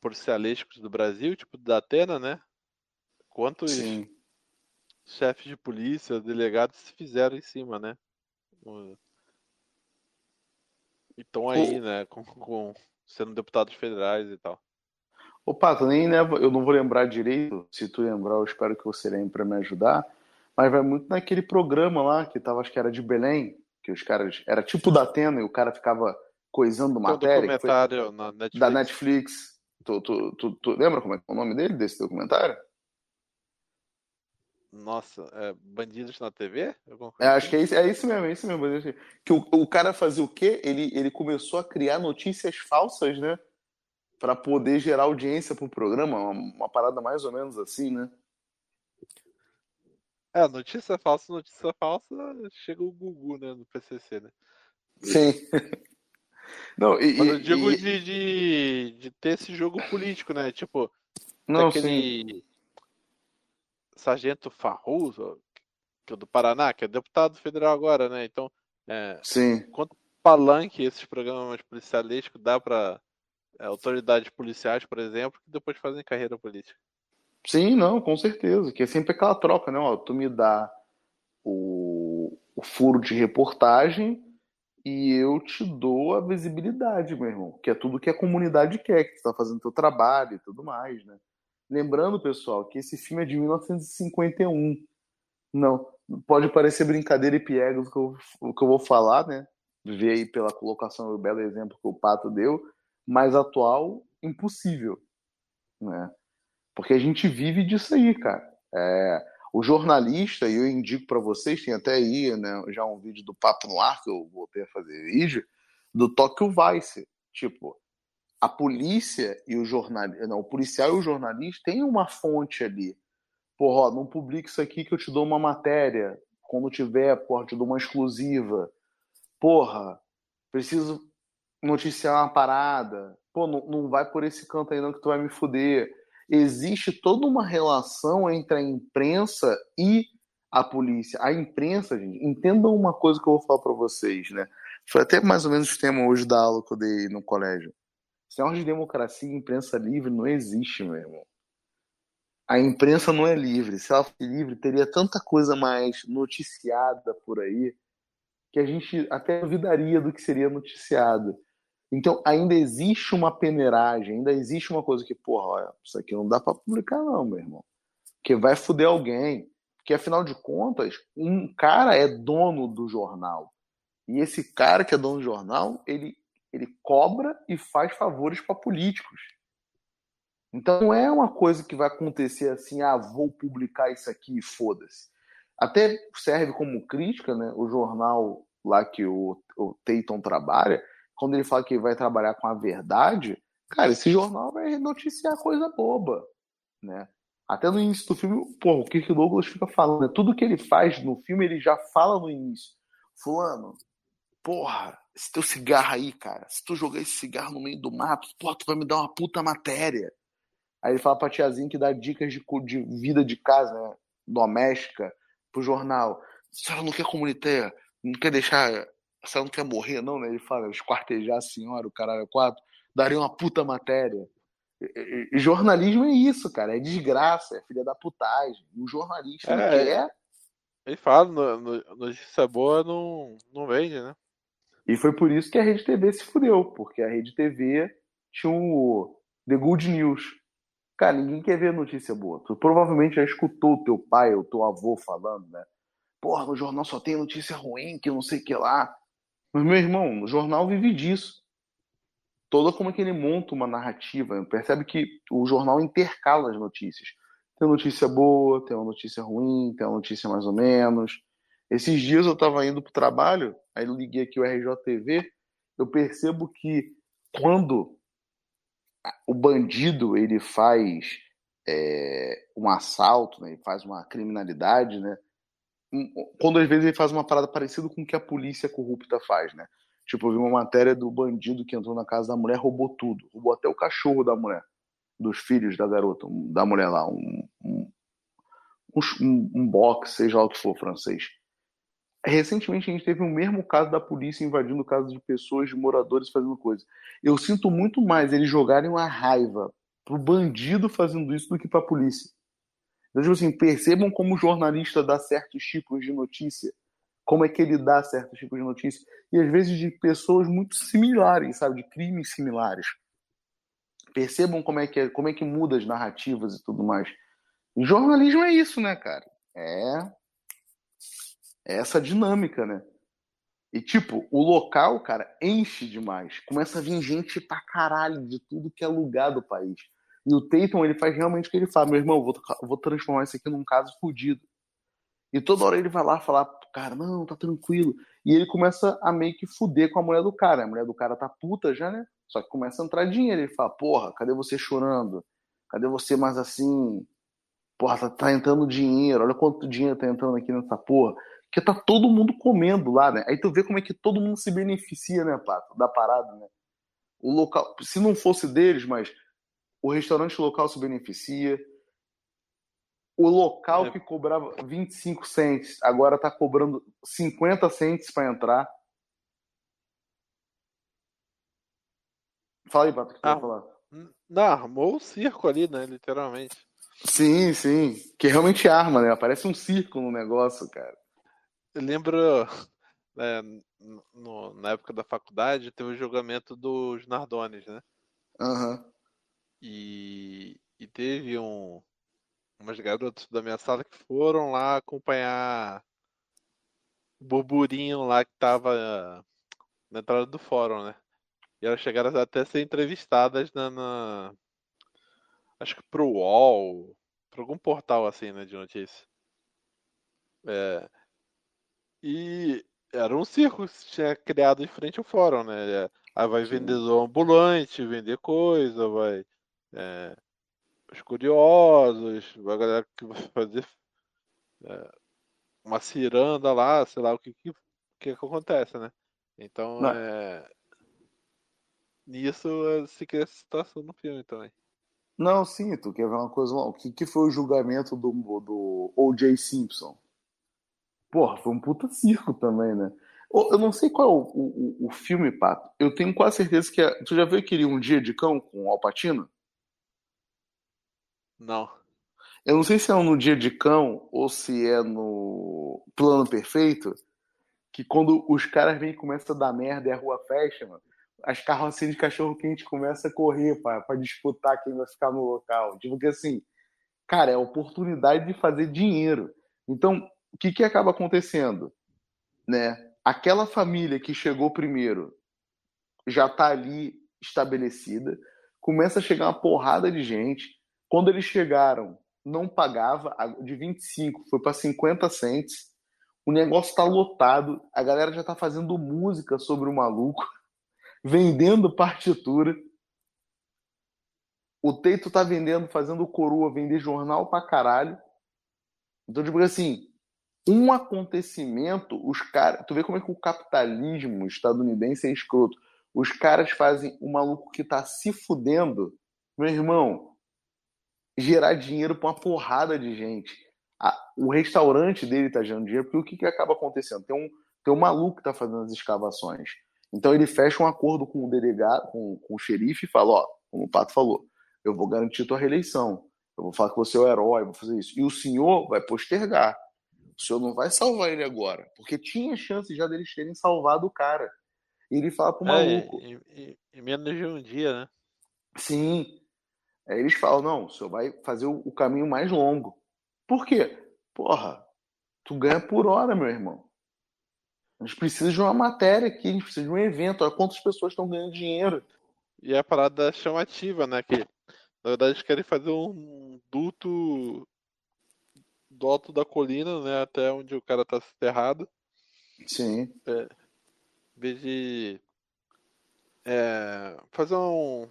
policialísticos do Brasil, tipo da Atena, né? Quantos Sim. chefes de polícia, delegados se fizeram em cima, né? Então aí, né, com, com, sendo deputados federais e tal. Ô, Pato, nem né, eu não vou lembrar direito, se tu lembrar, eu espero que você lembre para me ajudar, mas vai muito naquele programa lá, que tava, acho que era de Belém, que os caras, era tipo da Atena e o cara ficava coisando matéria. documentário foi, na Netflix. Da Netflix. Tu, tu, tu, tu, lembra como é, é o nome dele, desse documentário? Nossa, é Bandidos na TV? É, acho que é isso, é isso mesmo, é isso mesmo. Que o, o cara fazia o quê? Ele, ele começou a criar notícias falsas, né? Para poder gerar audiência pro programa, uma, uma, parada mais ou menos assim, né? É, notícia falsa, notícia falsa, chega o Gugu, né, no PCC, né? Sim. Não, e, Mas eu digo e... de, de, de, ter esse jogo político, né? Tipo, Não, aquele sim. Sargento Farroso, que é do Paraná, que é deputado federal agora, né? Então, é, sim. quanto palanque esses programas policialísticos dá para é, autoridades policiais, por exemplo, que depois fazem carreira política. Sim, não, com certeza. Que é sempre aquela troca, né? Ó, tu me dá o, o furo de reportagem e eu te dou a visibilidade, meu irmão, que é tudo que a comunidade quer, que tu tá fazendo teu trabalho e tudo mais, né? Lembrando, pessoal, que esse filme é de 1951. Não, pode parecer brincadeira e piegas o que eu, que eu vou falar, né? Ver aí pela colocação o belo exemplo que o Pato deu, mas atual, impossível, né? Porque a gente vive disso aí, cara. É, o jornalista, e eu indico para vocês, tem até aí né, já um vídeo do Papo no Ar, que eu voltei a fazer vídeo, do Tóquio Vice. Tipo, a polícia e o jornalista, não, o policial e o jornalista têm uma fonte ali. Porra, ó, não publique isso aqui que eu te dou uma matéria. Quando tiver, porra, te dou uma exclusiva. Porra, preciso noticiar uma parada. Pô, não, não vai por esse canto aí não que tu vai me fuder existe toda uma relação entre a imprensa e a polícia. A imprensa, gente, entendam uma coisa que eu vou falar para vocês, né? Foi até mais ou menos o tema hoje da aula que eu dei no colégio. Sinal de democracia e imprensa livre não existe, meu irmão. A imprensa não é livre. Se ela fosse livre, teria tanta coisa mais noticiada por aí que a gente até duvidaria do que seria noticiado. Então, ainda existe uma peneiragem, ainda existe uma coisa que, porra, olha, isso aqui não dá para publicar, não, meu irmão. Porque vai foder alguém. Porque, afinal de contas, um cara é dono do jornal. E esse cara que é dono do jornal, ele, ele cobra e faz favores para políticos. Então, não é uma coisa que vai acontecer assim, ah, vou publicar isso aqui e foda-se. Até serve como crítica, né? O jornal lá que o, o Tayton trabalha, quando ele fala que vai trabalhar com a verdade, cara, esse jornal vai noticiar coisa boba, né? Até no início do filme, pô, o Kirk Douglas fica falando, tudo que ele faz no filme ele já fala no início. Fulano, porra, esse teu cigarro aí, cara, se tu jogar esse cigarro no meio do mato, porra, tu vai me dar uma puta matéria. Aí ele fala pra tiazinha que dá dicas de, de vida de casa, né, doméstica, pro jornal. Se ela não quer comunitar, não quer deixar você não quer morrer, não, né? Ele fala, esquartejar a senhora, o caralho quatro, daria uma puta matéria. E, e, jornalismo é isso, cara, é desgraça, é filha da putagem. O jornalista é, quer. Ele fala, no, no, notícia boa não, não vende, né? E foi por isso que a Rede TV se fudeu, porque a Rede TV tinha o The Good News. Cara, ninguém quer ver notícia boa. Tu provavelmente já escutou o teu pai ou teu avô falando, né? Porra, no jornal só tem notícia ruim, que não sei o que lá. Mas, meu irmão, o jornal vive disso. Toda como é que ele monta uma narrativa. Percebe que o jornal intercala as notícias. Tem notícia boa, tem uma notícia ruim, tem uma notícia mais ou menos. Esses dias eu estava indo para o trabalho, aí liguei aqui o RJTV, eu percebo que quando o bandido ele faz é, um assalto, né, ele faz uma criminalidade, né, quando às vezes ele faz uma parada parecida com o que a polícia corrupta faz, né? Tipo, eu vi uma matéria do bandido que entrou na casa da mulher, roubou tudo. Roubou até o cachorro da mulher, dos filhos da garota, da mulher lá. Um, um, um, um box, seja lá o que for, francês. Recentemente a gente teve o mesmo caso da polícia invadindo casas de pessoas, de moradores fazendo coisa. Eu sinto muito mais eles jogarem uma raiva pro bandido fazendo isso do que pra polícia. Então, tipo assim, percebam como o jornalista dá certos tipos de notícia, como é que ele dá certos tipos de notícia, e às vezes de pessoas muito similares, sabe, de crimes similares. Percebam como é que, é, como é que muda as narrativas e tudo mais. E jornalismo é isso, né, cara? É, é essa dinâmica, né? E, tipo, o local, cara, enche demais. Começa a vir gente pra caralho de tudo que é lugar do país. E o Tatum, ele faz realmente o que ele fala. Meu irmão, vou, vou transformar isso aqui num caso fodido. E toda hora ele vai lá falar cara, não, tá tranquilo. E ele começa a meio que fuder com a mulher do cara. A mulher do cara tá puta já, né? Só que começa a entrar dinheiro. Ele fala, porra, cadê você chorando? Cadê você mais assim? Porra, tá, tá entrando dinheiro. Olha quanto dinheiro tá entrando aqui nessa porra. Porque tá todo mundo comendo lá, né? Aí tu vê como é que todo mundo se beneficia, né, Pato? Da parada, né? O local, se não fosse deles, mas o restaurante local se beneficia. O local é. que cobrava 25 cents agora tá cobrando 50 cents para entrar. Fala aí, Pato, o que tu ah, vai falar? Não, armou o circo ali, né? Literalmente. Sim, sim. Que realmente arma, né? Parece um circo no negócio, cara. Eu lembro né, no, na época da faculdade, teve o julgamento dos Nardones, né? Uhum. E, e teve um, umas garotas da minha sala que foram lá acompanhar o burburinho lá que tava na entrada do fórum, né? E elas chegaram até a ser entrevistadas na, na acho que pro UOL, para algum portal assim, né, de notícias. É, e era um circo que se tinha criado em frente ao fórum, né? Aí vai Sim. vendedor ambulante, vender coisa, vai. É, os curiosos, a galera que vai fazer é, uma ciranda lá, sei lá o que que, que, que acontece, né? Então, Não. é, nisso é, se cria essa situação no filme também. Não, sim, tu quer ver uma coisa. O que, que foi o julgamento do, do O.J. Simpson? Porra, foi um puta circo também, né? Eu não sei qual é o, o, o filme, Pato. Eu tenho quase certeza que é. Tu já viu aquele Um Dia de Cão com o Alpatino? Não. Eu não sei se é no Dia de Cão ou se é no Plano Perfeito, que quando os caras vêm e começam a dar merda e a rua fecha, mano, as carrocinhas de cachorro quente começam a correr para disputar quem vai ficar no local. Tipo que assim, cara, é a oportunidade de fazer dinheiro. Então, o que, que acaba acontecendo? Né? Aquela família que chegou primeiro já está ali estabelecida, começa a chegar uma porrada de gente. Quando eles chegaram, não pagava, de 25 foi para 50 cents. O negócio está lotado, a galera já está fazendo música sobre o maluco, vendendo partitura. O Teito tá vendendo, fazendo coroa, vender jornal pra caralho. Então, tipo assim, um acontecimento, os caras. Tu vê como é que o capitalismo estadunidense é escroto. Os caras fazem o maluco que tá se fudendo, meu irmão, gerar dinheiro pra uma porrada de gente. A, o restaurante dele tá gerando dinheiro, porque o que, que acaba acontecendo? Tem um, tem um maluco que tá fazendo as escavações. Então ele fecha um acordo com o delegado, com, com o xerife e fala: ó, como o Pato falou, eu vou garantir tua reeleição. Eu vou falar que você é o herói, vou fazer isso. E o senhor vai postergar. O senhor não vai salvar ele agora. Porque tinha chance já deles terem salvado o cara. E ele fala pro é, maluco. É, menos de um dia, né? Sim. Aí eles falam: não, o senhor vai fazer o, o caminho mais longo. Por quê? Porra, tu ganha por hora, meu irmão. A gente precisa de uma matéria aqui, a gente precisa de um evento. Olha quantas pessoas estão ganhando dinheiro. E a parada chamativa, né? Que na verdade eles querem fazer um duto do alto da colina, né, até onde o cara tá cerrado. Sim. É, em vez de é, fazer um,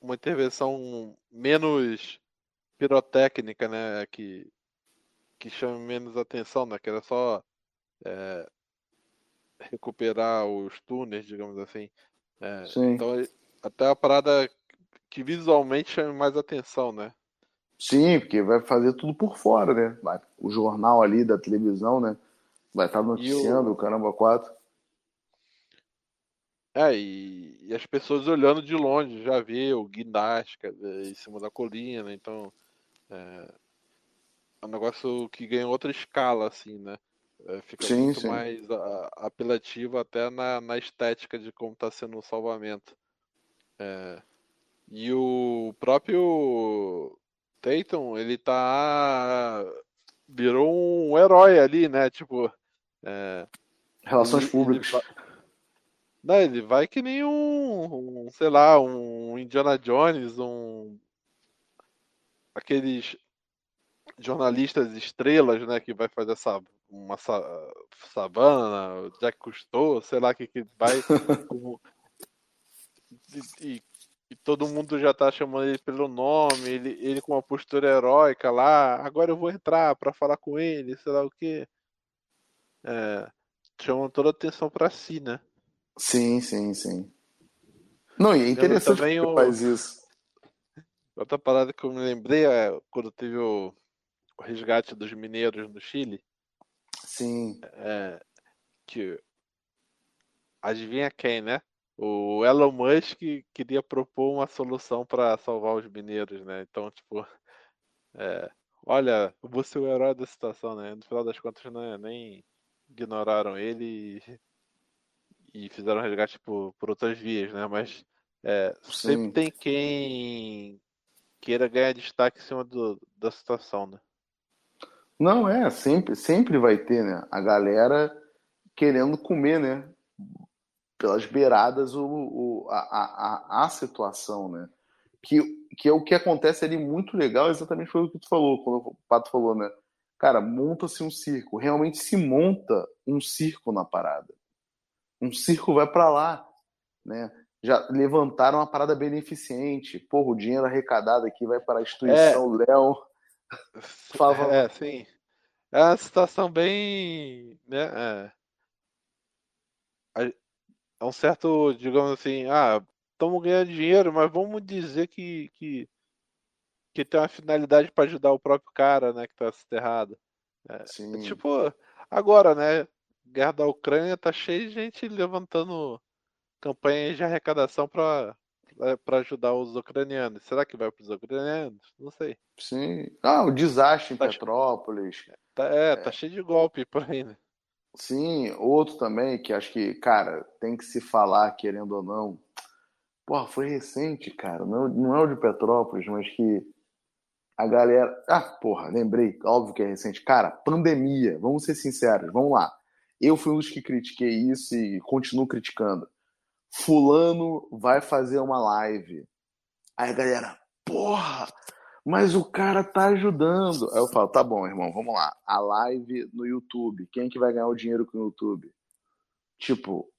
uma intervenção menos pirotécnica, né, que, que chame menos atenção, né, que era só é, recuperar os túneis, digamos assim. É, Sim. então, até a parada que visualmente chame mais atenção, né? Sim, porque vai fazer tudo por fora, né? Vai- O jornal ali da televisão, né? Vai estar noticiando o Caramba 4. É, e, e as pessoas olhando de longe, já vê o guinástica em cima da colina, então é, é um negócio que ganha outra escala, assim, né? É, fica Sim, muito sim. mais a- apelativo até na, na estética de como está sendo o salvamento. É, e o próprio Tatum, ele tá. virou um herói ali, né? Tipo. é, Relações ele- públicas. ele vai- Não, ele vai que nem um, um, sei lá, um Indiana Jones, um aqueles jornalistas estrelas, né, que vai fazer essa uma sa, savana, Jack Cousteau, sei lá que que vai como- e, e- e todo mundo já tá chamando ele pelo nome, ele, ele com uma postura heróica lá, agora eu vou entrar pra falar com ele, sei lá o quê. É, chamam toda a atenção pra si, né? Sim, sim, sim. Não, e é interessante que o- faz isso. Outra parada que eu me lembrei é quando teve o, o resgate dos mineiros no Chile, Sim, é, que adivinha quem, né? O Elon Musk queria propor uma solução para salvar os mineiros, né? Então, tipo, é, olha, vou ser o herói da situação, né? No final das contas, né, nem ignoraram ele e, e fizeram resgate por, por outras vias, né? Mas é, sempre tem quem queira ganhar destaque em cima do- da situação, né? Não, é, sempre, sempre vai ter, né? A galera querendo comer, né? Pelas beiradas o, o- a, a, a, situação, né? Que, que é o que acontece ali muito legal, exatamente foi o que tu falou, quando o Pato falou, né? Cara, monta-se um circo. Realmente se monta um circo na parada. Um circo vai pra lá, né? Já levantaram uma parada beneficente. Porra, o dinheiro arrecadado aqui vai para a instituição Léo. Fala, fala. É, sim. É uma situação bem, né? É, é um certo, digamos assim, ah, estamos ganhando dinheiro, mas vamos dizer que, que, que tem uma finalidade para ajudar o próprio cara, né, que tá soterrado. É Sim. tipo, agora, né? Guerra da Ucrânia tá cheio de gente levantando campanhas de arrecadação para para ajudar os ucranianos. Será que vai para os ucranianos? Não sei. Sim. Ah, o desastre em Tá- Petrópolis. Tá, é, tá cheio de golpe por aí, né? Sim, outro também que acho que, cara, tem que se falar, querendo ou não. Porra, foi recente, cara. Não, não é o de Petrópolis, mas que a galera. Ah, porra, lembrei, óbvio que é recente. Cara, pandemia, vamos ser sinceros, vamos lá. Eu fui um dos que critiquei isso e continuo criticando. Fulano vai fazer uma live. Aí a galera, porra, mas o cara tá ajudando. Aí eu falo, tá bom, irmão, vamos lá. A live no YouTube. Quem que vai ganhar o dinheiro com o YouTube? Tipo,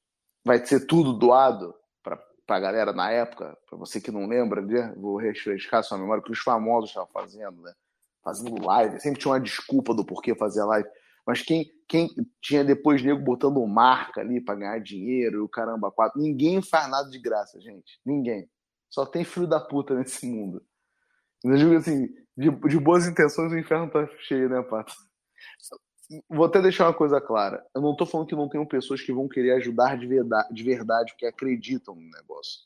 vai ser tudo doado pra, pra galera na época? Pra você que não lembra, né? vou refrescar sua memória, que os famosos estavam fazendo, né? Fazendo live. Sempre tinha uma desculpa do porquê fazer live. Mas quem, quem tinha depois nego botando marca ali pra ganhar dinheiro e o caramba, quatro. Ninguém faz nada de graça, gente. Ninguém. Só tem filho da puta nesse mundo. Eu digo assim, de, de boas intenções o inferno tá cheio, né, Pato? Vou até deixar uma coisa clara. Eu não tô falando que não tenham pessoas que vão querer ajudar de verdade, de verdade que acreditam no negócio.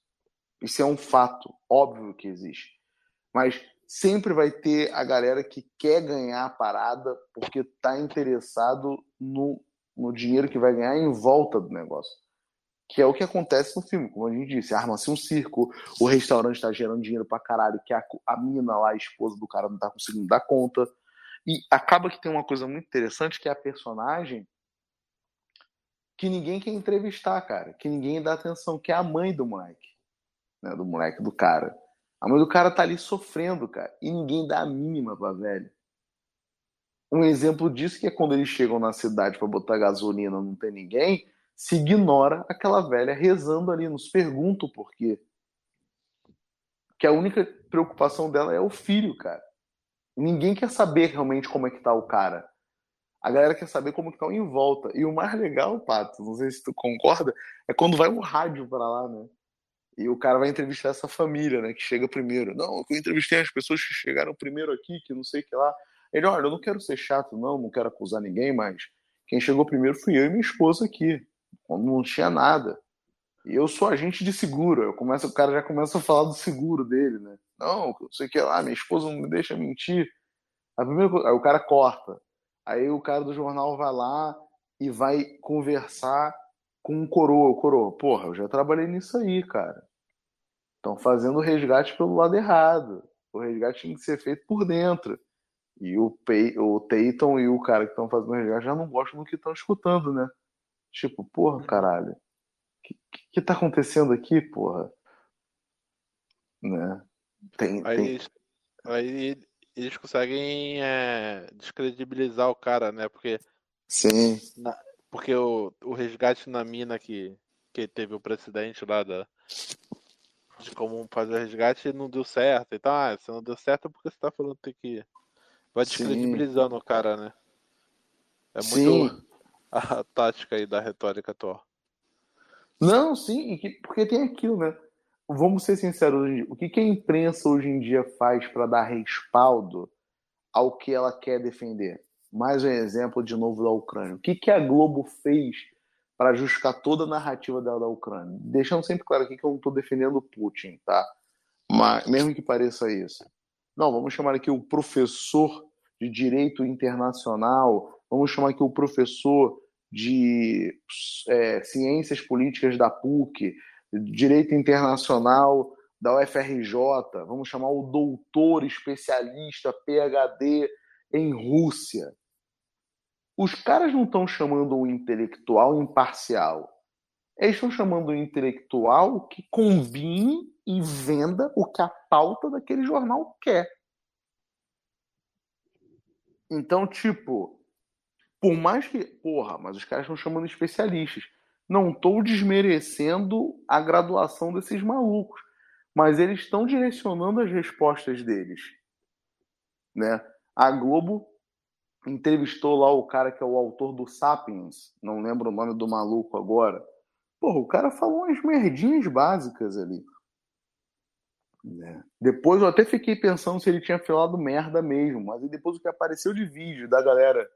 Isso é um fato, óbvio que existe. Mas sempre vai ter a galera que quer ganhar a parada porque tá interessado no, no dinheiro que vai ganhar em volta do negócio. Que é o que acontece no filme, como a gente disse, arma-se um circo, o restaurante tá gerando dinheiro pra caralho, que a, a mina lá, a esposa do cara, não tá conseguindo dar conta. E acaba que tem uma coisa muito interessante, que é a personagem que ninguém quer entrevistar, cara, que ninguém dá atenção, que é a mãe do moleque, né, do moleque, do cara. A mãe do cara tá ali sofrendo, cara, e ninguém dá a mínima pra velha. Um exemplo disso que é quando eles chegam na cidade para botar gasolina, não tem ninguém, se ignora aquela velha rezando ali, nos pergunta o porquê. Que a única preocupação dela é o filho, cara. Ninguém quer saber realmente como é que tá o cara. A galera quer saber como que tá em volta. E o mais legal, Pato, não sei se tu concorda, é quando vai o rádio para lá, né? E o cara vai entrevistar essa família, né? Que chega primeiro. Não, eu entrevistei as pessoas que chegaram primeiro aqui, que não sei o que lá. Ele, olha, eu não quero ser chato, não, não quero acusar ninguém, mas quem chegou primeiro fui eu e minha esposa aqui. Não tinha nada. E eu sou agente de seguro. Eu começo, o cara já começa a falar do seguro dele, né? Não, não sei o que lá, minha esposa não me deixa mentir. A primeira coisa, aí o cara corta. Aí o cara do jornal vai lá e vai conversar com o coroa. O coroa, porra, eu já trabalhei nisso aí, cara. Estão fazendo o resgate pelo lado errado. O resgate tem que ser feito por dentro. E o, o Tayton e o cara que estão fazendo o resgate já não gostam do que estão escutando, né? Tipo, porra, caralho. O que, que, tá acontecendo aqui, porra? Né? Tem, aí, tem... Eles, aí eles conseguem é, descredibilizar o cara, né? Porque. Sim. Na, porque o, o resgate na mina que, que teve o precedente lá da, de como fazer o resgate não deu certo. Então, ah, se não deu certo é porque você tá falando que. Vai descredibilizando Sim. o cara, né? É muito sim. A tática aí da retórica atual. Não, sim, porque tem aquilo, né? vamos ser sinceros, o que, que a imprensa hoje em dia faz para dar respaldo ao que ela quer defender? Mais um exemplo de novo da Ucrânia. O que, que a Globo fez para justificar toda a narrativa dela da Ucrânia? Deixando sempre claro aqui que eu não estou defendendo Putin, tá? Mas, mesmo que pareça isso. Não, vamos chamar aqui o professor de direito internacional, vamos chamar aqui o professor de é, ciências políticas da PUC, direito internacional da UFRJ, vamos chamar o doutor especialista PhD em Rússia. Os caras não estão chamando o intelectual imparcial. Eles estão chamando o intelectual que combine e venda o que a pauta daquele jornal quer. Então, tipo, por mais que. Porra, mas os caras estão chamando especialistas. Não estou desmerecendo a graduação desses malucos, mas eles estão direcionando as respostas deles. Né? A Globo entrevistou lá o cara que é o autor do Sapiens, não lembro o nome do maluco agora. Porra, o cara falou umas merdinhas básicas ali. Né? Depois eu até fiquei pensando se ele tinha falado merda mesmo, mas depois o que apareceu de vídeo da galera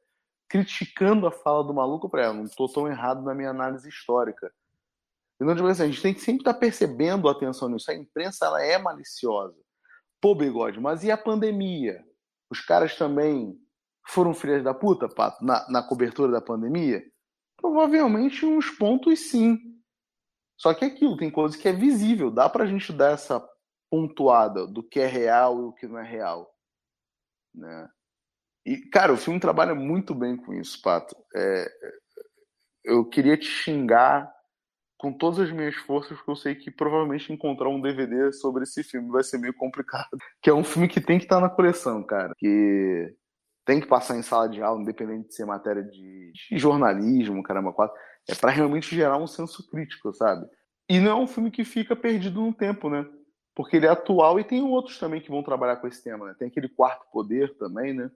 criticando a fala do maluco, para ela, não estou tão errado na minha análise histórica. Então, tipo assim, a gente tem que sempre estar tá percebendo a atenção nisso. A imprensa ela é maliciosa. Pô, bigode, mas e a pandemia? Os caras também foram filhas da puta, Pato, na, na cobertura da pandemia? Provavelmente uns pontos sim. Só que é aquilo, tem coisa que é visível. Dá pra gente dar essa pontuada do que é real e o que não é real. Né? E, cara, o filme trabalha muito bem com isso, Pato. É, eu queria te xingar com todas as minhas forças, porque eu sei que provavelmente encontrar um DVD sobre esse filme vai ser meio complicado. Que é um filme que tem que estar na coleção, cara. Que tem que passar em sala de aula, independente de ser matéria de, de jornalismo, caramba. É para realmente gerar um senso crítico, sabe? E não é um filme que fica perdido no tempo, né? Porque ele é atual e tem outros também que vão trabalhar com esse tema, né? Tem aquele quarto poder também, né?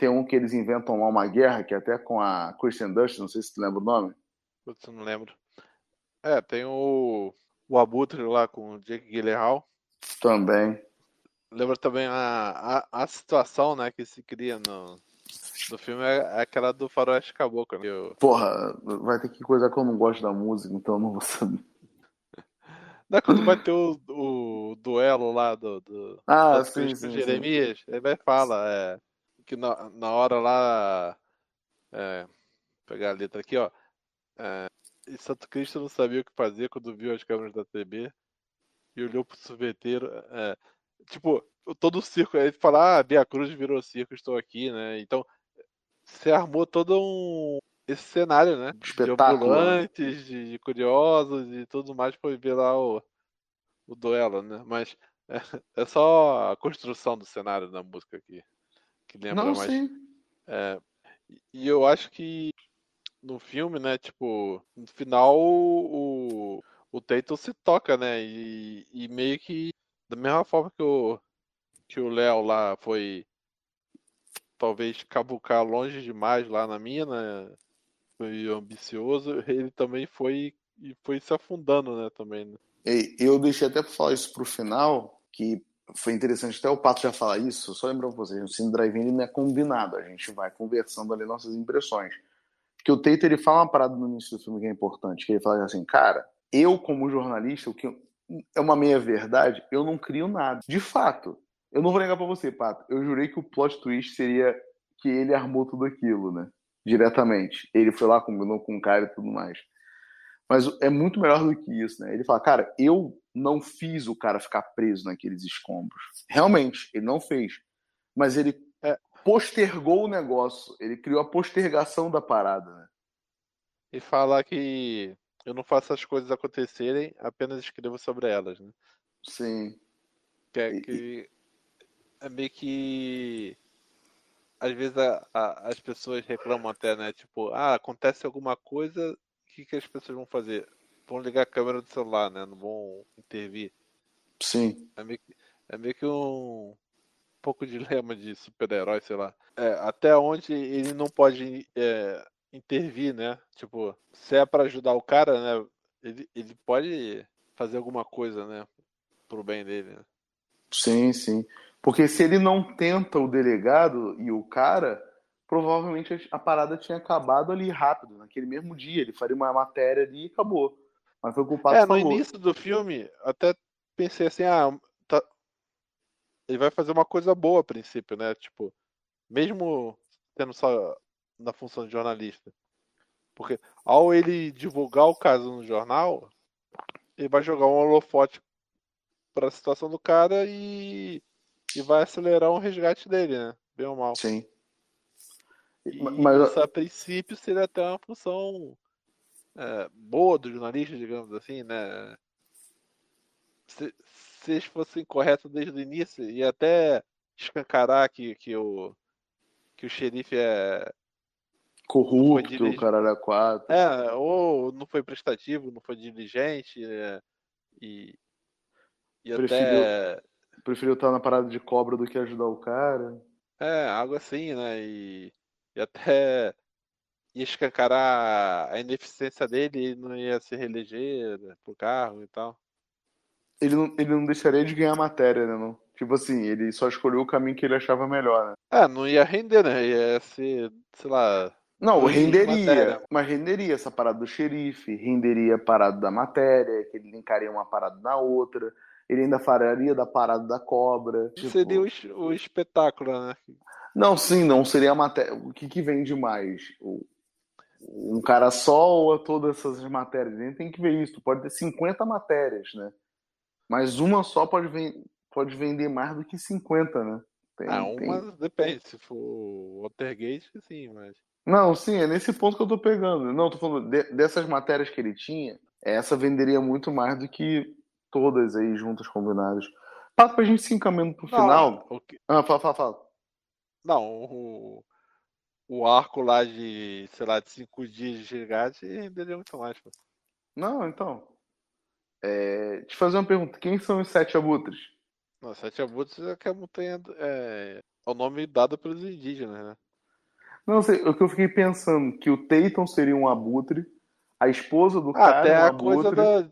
Tem um que eles inventam lá uma guerra, que é até com a Christian Dust, não sei se tu lembra o nome. Putz, não lembro. É, tem o, o Abutre lá com o Jake Gyllenhaal. Também. Lembra também a, a, a situação né, que se cria no, no filme é aquela do Faroeste Caboclo. Né? Eu... Porra, vai ter que coisa que eu não gosto da música, então eu não vou saber. Não é quando vai ter o, o duelo lá do, do, ah, sim, sim, Jeremias? Sim. Ele vai falar, é que na, na hora lá. É, pegar a letra aqui, ó. É, e Santo Cristo não sabia o que fazer quando viu as câmeras da TV e olhou pro sorveteiro. É, tipo, todo o circo. Aí fala, ah, Bia Cruz virou circo, estou aqui, né? Então, você armou todo um. Esse cenário, né? Espetáculo. De ambulantes, de, de curiosos e tudo mais para ver lá o, o duelo, né? Mas é, é só a construção do cenário da música aqui que lembra Não, mais. Sim. É, e eu acho que no filme, né, tipo, no final o, o Tatum se toca, né? E, e meio que da mesma forma que o que o Léo lá foi talvez cabucar longe demais lá na mina, foi ambicioso, ele também foi e foi se afundando, né, também. Né? Eu deixei até para falar isso pro final, que foi interessante até o Pato já falar isso, só lembrando vocês, o Cine Drive-In não é combinado, a gente vai conversando ali nossas impressões. Porque o Tate, ele fala uma parada no início do filme que é importante, que ele fala assim, cara, eu como jornalista, o que é uma meia-verdade, eu não crio nada. De fato, eu não vou negar para você, Pato, eu jurei que o plot twist seria que ele armou tudo aquilo, né? Diretamente. Ele foi lá, combinou com o cara e tudo mais. Mas é muito melhor do que isso, né? Ele fala, cara, eu não fiz o cara ficar preso naqueles escombros. Realmente, ele não fez. Mas ele é. postergou o negócio. Ele criou a postergação da parada, né? E fala que eu não faço as coisas acontecerem, apenas escrevo sobre elas, né? Sim. Que é, que é meio que às vezes a, a, as pessoas reclamam até, né? Tipo, ah, acontece alguma coisa, que, que as pessoas vão fazer? Vão ligar a câmera do celular, né? Não vão intervir. Sim. É meio que, é meio que um, um pouco de dilema de super-herói, sei lá. É, até onde ele não pode é, intervir, né? Tipo, se é para ajudar o cara, né? Ele, ele pode fazer alguma coisa, né? Pro bem dele. Né? Sim, sim. Porque se ele não tenta o delegado e o cara, provavelmente a parada tinha acabado ali rápido, naquele mesmo dia. Ele faria uma matéria ali e acabou. Mas foi culpado É, no falou. início do filme, até pensei assim, ah, tá... ele vai fazer uma coisa boa a princípio, né? Tipo, mesmo tendo só na função de jornalista. Porque ao ele divulgar o caso no jornal, ele vai jogar um holofote para a situação do cara e, e vai acelerar um resgate dele, né? Bem ou mal. Sim. E Mas... isso, a princípio, seria até uma função é, boa do jornalista, digamos assim, né? Se, se eles fossem corretos desde o início e até escancarar que, que, o, que o xerife é corrupto, o cara era quatro. É, ou não foi prestativo, não foi diligente, é, e, e preferiu, até... Preferiu estar na parada de cobra do que ajudar o cara. É, algo assim, né? E e até ia escancarar a ineficiência dele e não ia se reeleger pro carro e tal. Ele não, ele não deixaria de ganhar matéria, né? Não? Tipo assim, ele só escolheu o caminho que ele achava melhor, né? É, não ia render, né? Ia ser, sei lá. Não, renderia, mas renderia essa parada do xerife, renderia a parada da matéria, que ele linkaria uma parada na outra, ele ainda faria da parada da cobra. Tipo... Seria o, o espetáculo, né? Não, sim, não seria a matéria. O que, que vende mais? O, um cara só ou todas essas matérias? A gente tem que ver isso. Pode ter 50 matérias, né? Mas uma só pode, ven pode vender mais do que 50, né? Tem, ah, uma tem... depende. Se for Watergate, sim, mas. Não, sim, é nesse ponto que eu tô pegando. Não, tô falando de, dessas matérias que ele tinha, essa venderia muito mais do que todas aí juntas combinadas. Para pra gente se encaminhando pro Não, final. Okay. Ah, fala, fala, fala. Não, o, o arco lá de, sei lá, de cinco dias de resgate renderia muito mais. Pô. Não, então. É, te fazer uma pergunta: quem são os sete abutres? Não, sete abutres é que a montanha é, é o nome dado pelos indígenas, né? Não sei, o que eu fiquei pensando que o Tayton seria um abutre, a esposa do ah, cara até é um a abutre. coisa da,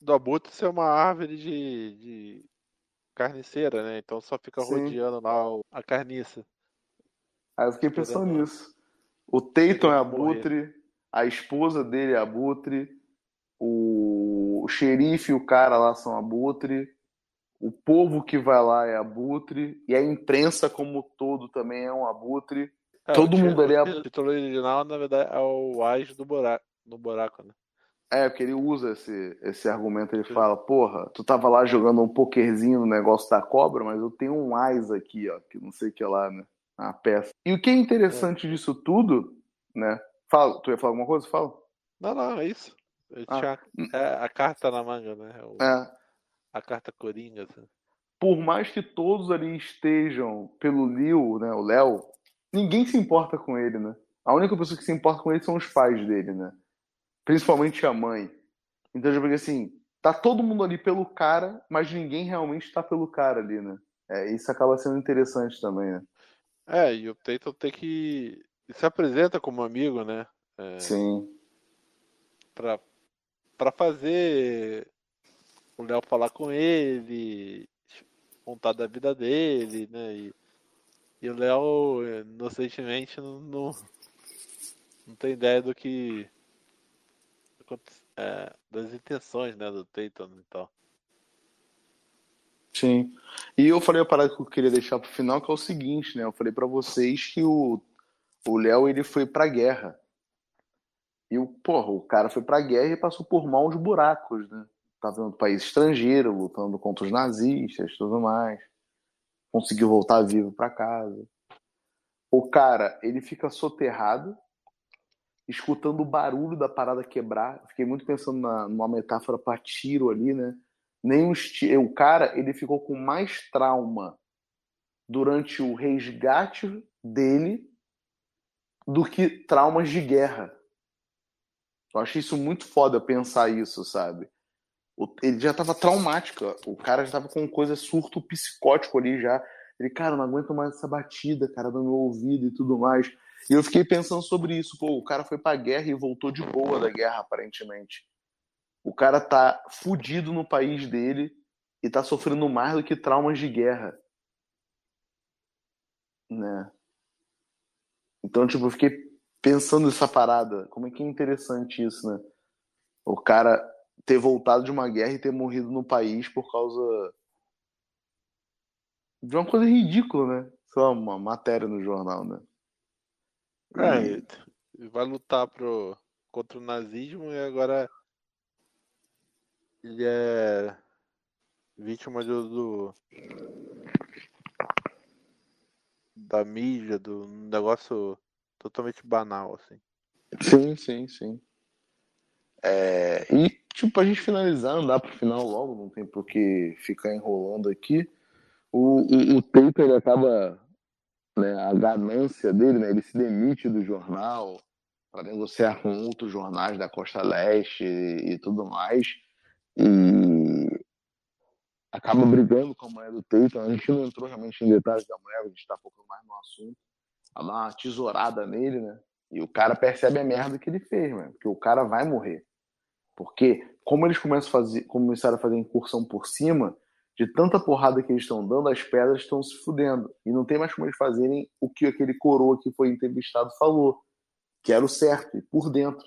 do abutre ser uma árvore de, de carniceira, né? Então só fica Sim. rodeando lá a carniça. Aí eu fiquei pensando nisso. O Tayton é abutre, a esposa dele é abutre, o, o xerife e o cara lá são abutre, o povo que vai lá é abutre, e a imprensa como todo também é um abutre. É, Todo mundo ali é. O título original, na verdade, é o Ais do buraco, no buraco, né? É, porque ele usa esse, esse argumento, ele fala, porra, tu tava lá jogando um pokerzinho no negócio da cobra, mas eu tenho um Ais aqui, ó, que não sei o que lá, né? A peça. E o que é interessante é. disso tudo, né? Fala, tu ia falar alguma coisa? Fala. Não, não, é isso. Ah. Tinha, é a carta na manga, né? O, é. A carta coringa. Assim. Por mais que todos ali estejam pelo Liu, né? O Léo, ninguém se importa com ele, né? A única pessoa que se importa com ele são os pais dele, né? Principalmente a mãe. Então, já porque assim, tá todo mundo ali pelo cara, mas ninguém realmente tá pelo cara ali, né? É, isso acaba sendo interessante também, né? É, e o Tatum tem que. Se apresenta como amigo, né? É, Sim. pra, pra fazer o Léo falar com ele, contar da vida dele, né? E, e o Léo, eh, inocentemente, não, não, não tem ideia do que. é, das intenções, né? Do Tatum e tal. Sim. E eu falei a parada que eu queria deixar pro final, que é o seguinte, né? Eu falei pra vocês que o o Léo ele foi pra guerra. E o, porra, o cara foi pra guerra e passou por maus buracos, né? Tava no país estrangeiro, lutando contra os nazistas tudo mais. Conseguiu voltar vivo pra casa. O cara, ele fica soterrado, escutando o barulho da parada quebrar. Fiquei muito pensando na, numa metáfora pra tiro ali, né? Ti- o cara, ele ficou com mais trauma durante o resgate dele do que traumas de guerra. Eu achei isso muito foda pensar isso, sabe? Ele já tava traumático, o cara já tava com coisa surto psicótico ali já. Ele, cara, não aguento mais essa batida, cara, no meu ouvido e tudo mais. E eu fiquei pensando sobre isso, pô, o cara foi pra guerra e voltou de boa da guerra, aparentemente. O cara tá fudido no país dele e tá sofrendo mais do que traumas de guerra. Né? Então, tipo, eu fiquei pensando nessa parada. Como é que é interessante isso, né? O cara ter voltado de uma guerra e ter morrido no país por causa de uma coisa ridícula, né? Lá, uma matéria no jornal, né? É, e vai lutar pro, contra o nazismo e agora ele é vítima do, do- da mídia, do negócio totalmente banal, assim. Sim, sim, sim. É, e, tipo, a gente finalizar, andar pro final logo, não tem por que ficar enrolando aqui. O, o, o Tatum, ele acaba, né, a ganância dele, né, ele se demite do jornal para negociar com outros jornais da Costa Leste e, e tudo mais. E acaba brigando com a mulher do Tatum. A gente não entrou realmente em detalhes da mulher, a gente está focando mais no assunto. Ela dá uma tesourada nele, né? E o cara percebe a merda que ele fez, mano. Porque o cara vai morrer. Porque, como eles começam a fazer, começaram a fazer incursão por cima, de tanta porrada que eles estão dando, as pedras estão se fudendo. E não tem mais como eles fazerem o que aquele coroa que foi entrevistado falou, que era o certo, e por dentro.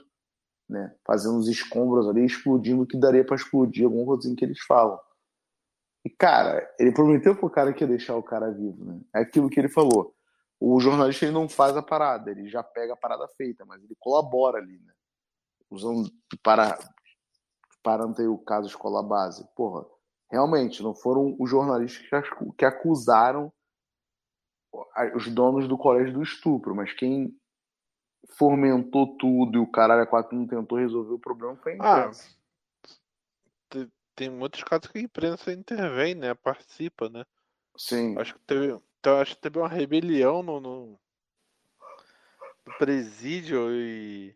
Né? Fazendo os escombros ali, explodindo o que daria para explodir, alguma coisa que eles falam. E, cara, ele prometeu pro cara que ia deixar o cara vivo, né? É aquilo que ele falou. O jornalista ele não faz a parada, ele já pega a parada feita, mas ele colabora ali, né? Usando para parando aí o caso escola base. Porra, realmente não foram os jornalistas que acusaram os donos do colégio do estupro, mas quem fomentou tudo e o caralho a quatro não tentou resolver o problema foi a Ah, imprensa. te- tem muitos casos que a imprensa intervém, né? Participa, né? Sim. Acho que teve, então, acho que teve uma rebelião no, no, no presídio e,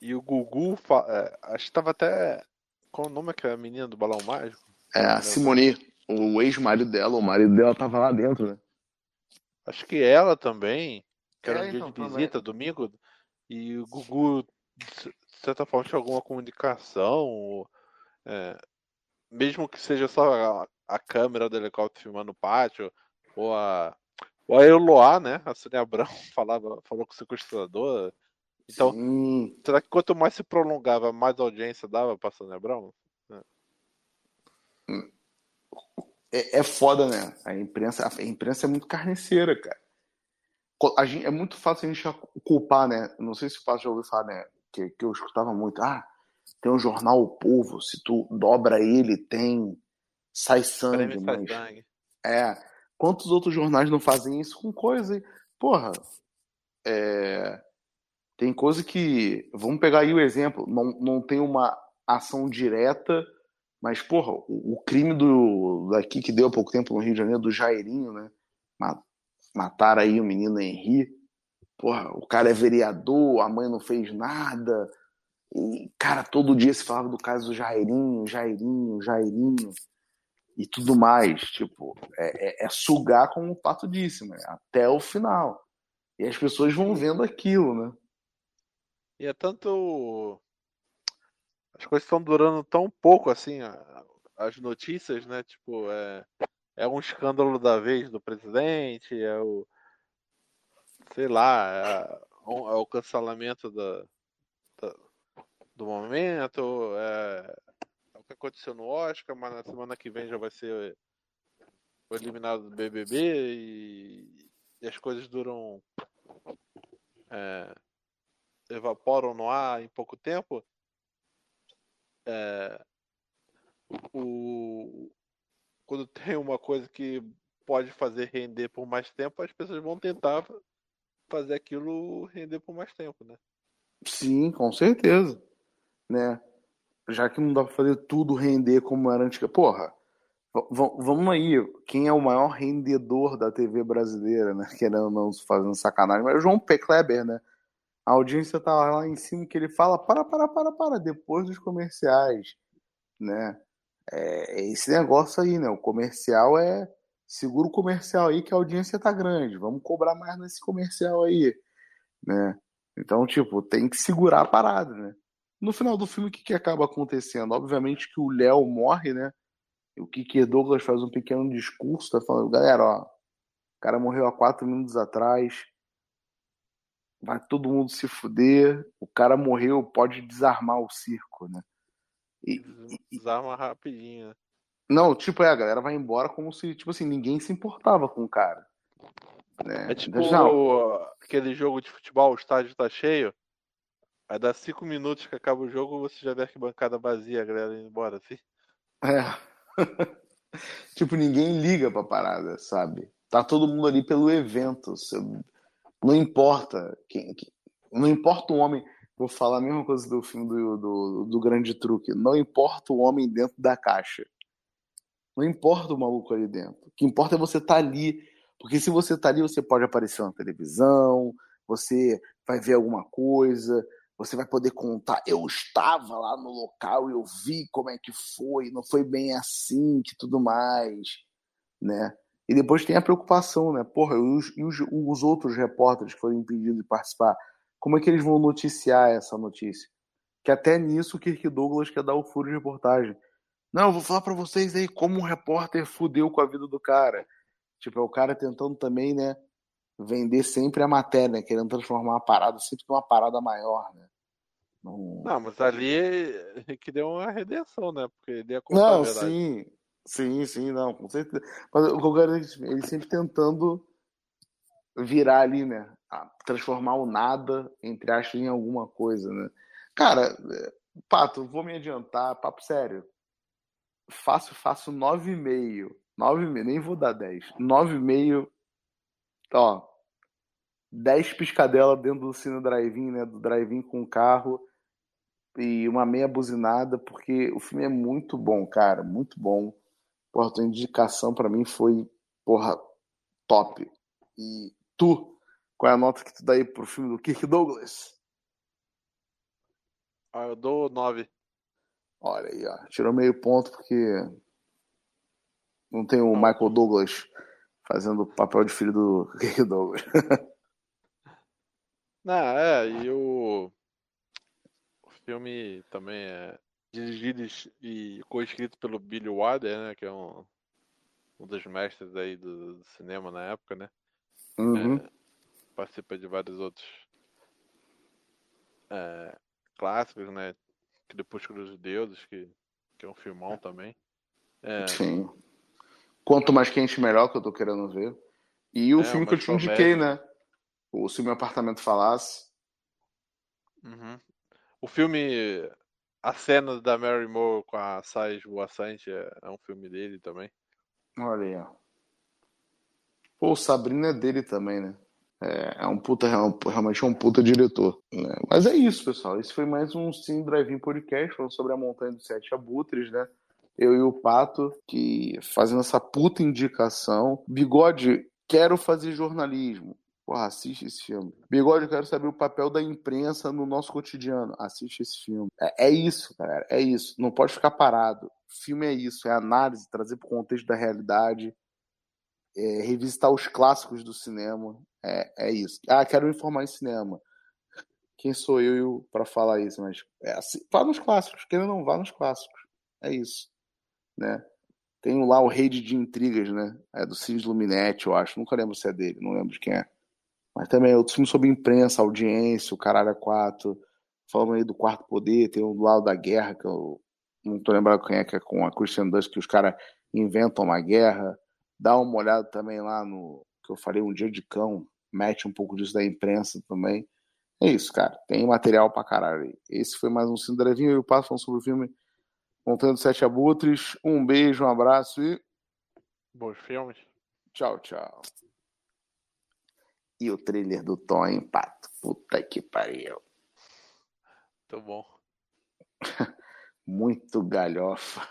e o Gugu, fa- é, acho que tava até. Qual o nome que é a menina do balão mágico? É, a Simone, o ex-marido dela, o marido dela tava lá dentro, né? Acho que ela também, que era É, um dia então, de também. visita, domingo, e o Gugu, de certa forma, tinha alguma comunicação, ou, é, mesmo que seja só a, a câmera do helicóptero filmando o pátio, ou a, ou a Eloá, né? A Sônia Abrão falava, falou com o sequestrador. Então, Sim. será que quanto mais se prolongava, mais audiência dava pra Sônia Abrão? É, é foda, né? A imprensa, a imprensa é muito carniceira, cara. Gente- é muito fácil a gente culpar, né? Não sei se o Pato já ouviu falar, né? Que, que eu escutava muito. Ah, tem um jornal O Povo, se tu dobra ele, tem. Sai sangue, mas. sangue. É. Quantos outros jornais não fazem isso com coisa? Porra. É, tem coisa que. Vamos pegar aí o exemplo. Não, não tem uma ação direta, mas, porra, o, o crime do, daqui que deu há pouco tempo no Rio de Janeiro, do Jairinho, né? Ma- Mataram aí o menino Henri. Porra, o cara é vereador, a mãe não fez nada. E, cara, todo dia se falava do caso do Jairinho, Jairinho, Jairinho. e tudo mais. Tipo, é, é, é sugar, como o Pato disse, né? até o final. E as pessoas vão vendo aquilo, né? E é tanto. As coisas estão durando tão pouco assim, as notícias, né? Tipo, é, é um escândalo da vez do presidente, é o. Sei lá, é, é o cancelamento da, da, do momento, é, é o que aconteceu no Oscar, mas na semana que vem já vai ser eliminado do BBB e, e as coisas duram é, evaporam no ar em pouco tempo, é, o, quando tem uma coisa que pode fazer render por mais tempo, as pessoas vão tentar fazer aquilo render por mais tempo, né? Sim, com certeza, né? Já que não dá pra fazer tudo render como era antiga, porra. Vamos aí, quem é o maior rendedor da TV brasileira, né? Querendo não fazendo sacanagem, mas é o João P. Kleber, né? A audiência tá lá em cima que ele fala, para, para, para, para, depois dos comerciais, né? É, é esse negócio aí, né? O comercial é seguro comercial aí que a audiência tá grande, vamos cobrar mais nesse comercial aí, né? Então, tipo, tem que segurar a parada, né? No final do filme, o que, que acaba acontecendo? Obviamente que o Léo morre, né? o Kiki Douglas faz um pequeno discurso, tá falando, galera, ó, o cara morreu há quatro minutos atrás, vai todo mundo se fuder, o cara morreu, pode desarmar o circo, né? E, Desarma rapidinho? Não, tipo, é, a galera vai embora como se, tipo assim, ninguém se importava com o cara. Né? É tipo então, aquele jogo de futebol, o estádio tá cheio, aí dá cinco minutos que acaba o jogo, você já vê a bancada vazia, a galera indo embora, assim. É. tipo, ninguém liga pra parada, sabe? Tá todo mundo ali pelo evento. Não importa quem, não importa o homem. Vou falar a mesma coisa do filme do, do, do Grande Truque. Não importa o homem dentro da caixa. Não importa o maluco ali dentro. O que importa é você estar tá ali. Porque se você tá ali, você pode aparecer na televisão, você vai ver alguma coisa, você vai poder contar. Eu estava lá no local, eu vi como é que foi, não foi bem assim, que tudo mais, né? E depois tem a preocupação, né? Porra, e e os, os outros repórteres que foram impedidos de participar, como é que eles vão noticiar essa notícia? Que até nisso o Kirk Douglas quer dar o furo de reportagem. Não, eu vou falar para vocês aí como um repórter fudeu com a vida do cara. Tipo, é o cara tentando também, né? vender sempre a matéria, né? querendo transformar a parada sempre numa parada maior, né? Não, não mas ali é que deu uma redenção, né? Porque ele ia contar Não, sim, sim, sim, não, com certeza. Mas o que eu quero dizer, ele sempre tentando virar ali, né? Transformar o nada, entre aspas, em alguma coisa, né? Cara, Pato, vou me adiantar, papo sério. Faço, faço 9,5. 9,5, nem vou dar 10. 9,5 ó, 10 piscadelas dentro do Cine Drive-In, né? Do Drive-In com carro e uma meia buzinada, porque o filme é muito bom, cara, muito bom. Porra, tua indicação para mim foi, porra, top. E tu, qual é a nota que tu dá aí pro filme do Kirk Douglas? Ah, eu dou 9. Olha aí, ó. Tirou meio ponto porque não tem o Michael Douglas fazendo o papel de filho do Kirk Douglas. Não, é, e o, o filme também é dirigido e co-escrito pelo Billy Wilder, né, que é um, um dos mestres aí do, do cinema na época, né? Uhum. É, participa de vários outros é, clássicos, né? Crepúsculo dos Deuses, que, que é um filmão também. É, Sim. Quanto mais quente, melhor, que eu tô querendo ver. E o é, filme que eu te indiquei, né? O Se Meu Apartamento Falasse. Uhum. O filme. A cena da Mary Moore com a Sais Boassante é, é um filme dele também. Olha aí, ó. Pô, o Sabrina é dele também, né? É, é um puta, realmente é um puta diretor. Né? Mas é isso, pessoal. Esse foi mais um Sim Drive-In Podcast falando sobre a Montanha dos Sete Abutres, né? eu e o Pato, que fazendo essa puta indicação. Bigode, quero fazer jornalismo. Porra, assiste esse filme. Bigode, eu quero saber o papel da imprensa no nosso cotidiano. Assiste esse filme. É, é isso, galera. É isso. Não pode ficar parado. Filme é isso. É análise, trazer para o contexto da realidade. É, revisitar os clássicos do cinema. É, é isso. Ah, quero me informar em cinema. Quem sou eu para falar isso? Mas é assim, vá nos clássicos. Quem não vá nos clássicos. É isso. Né? Tem lá o Rei de Intrigas, né? É do Cid Luminetti, eu acho. Nunca lembro se é dele, não lembro de quem é. Mas também outros filmes sobre imprensa, audiência, o Caralho é Quatro. Falando aí do Quarto Poder, tem o do lado da guerra, que eu não tô lembrando quem é, que é com a Christian Dust, que os caras inventam uma guerra. Dá uma olhada também lá no que eu falei, Um Dia de Cão, mete um pouco disso da imprensa também. É isso, cara. Tem material pra caralho. Esse foi mais um Cinderevinho. Eu passo falando sobre o filme Montando Sete Abutres. Um beijo, um abraço e. Bons filmes. Tchau, tchau. E o trailer do Tom, Pato. Puta que pariu. Muito bom. Muito galhofa.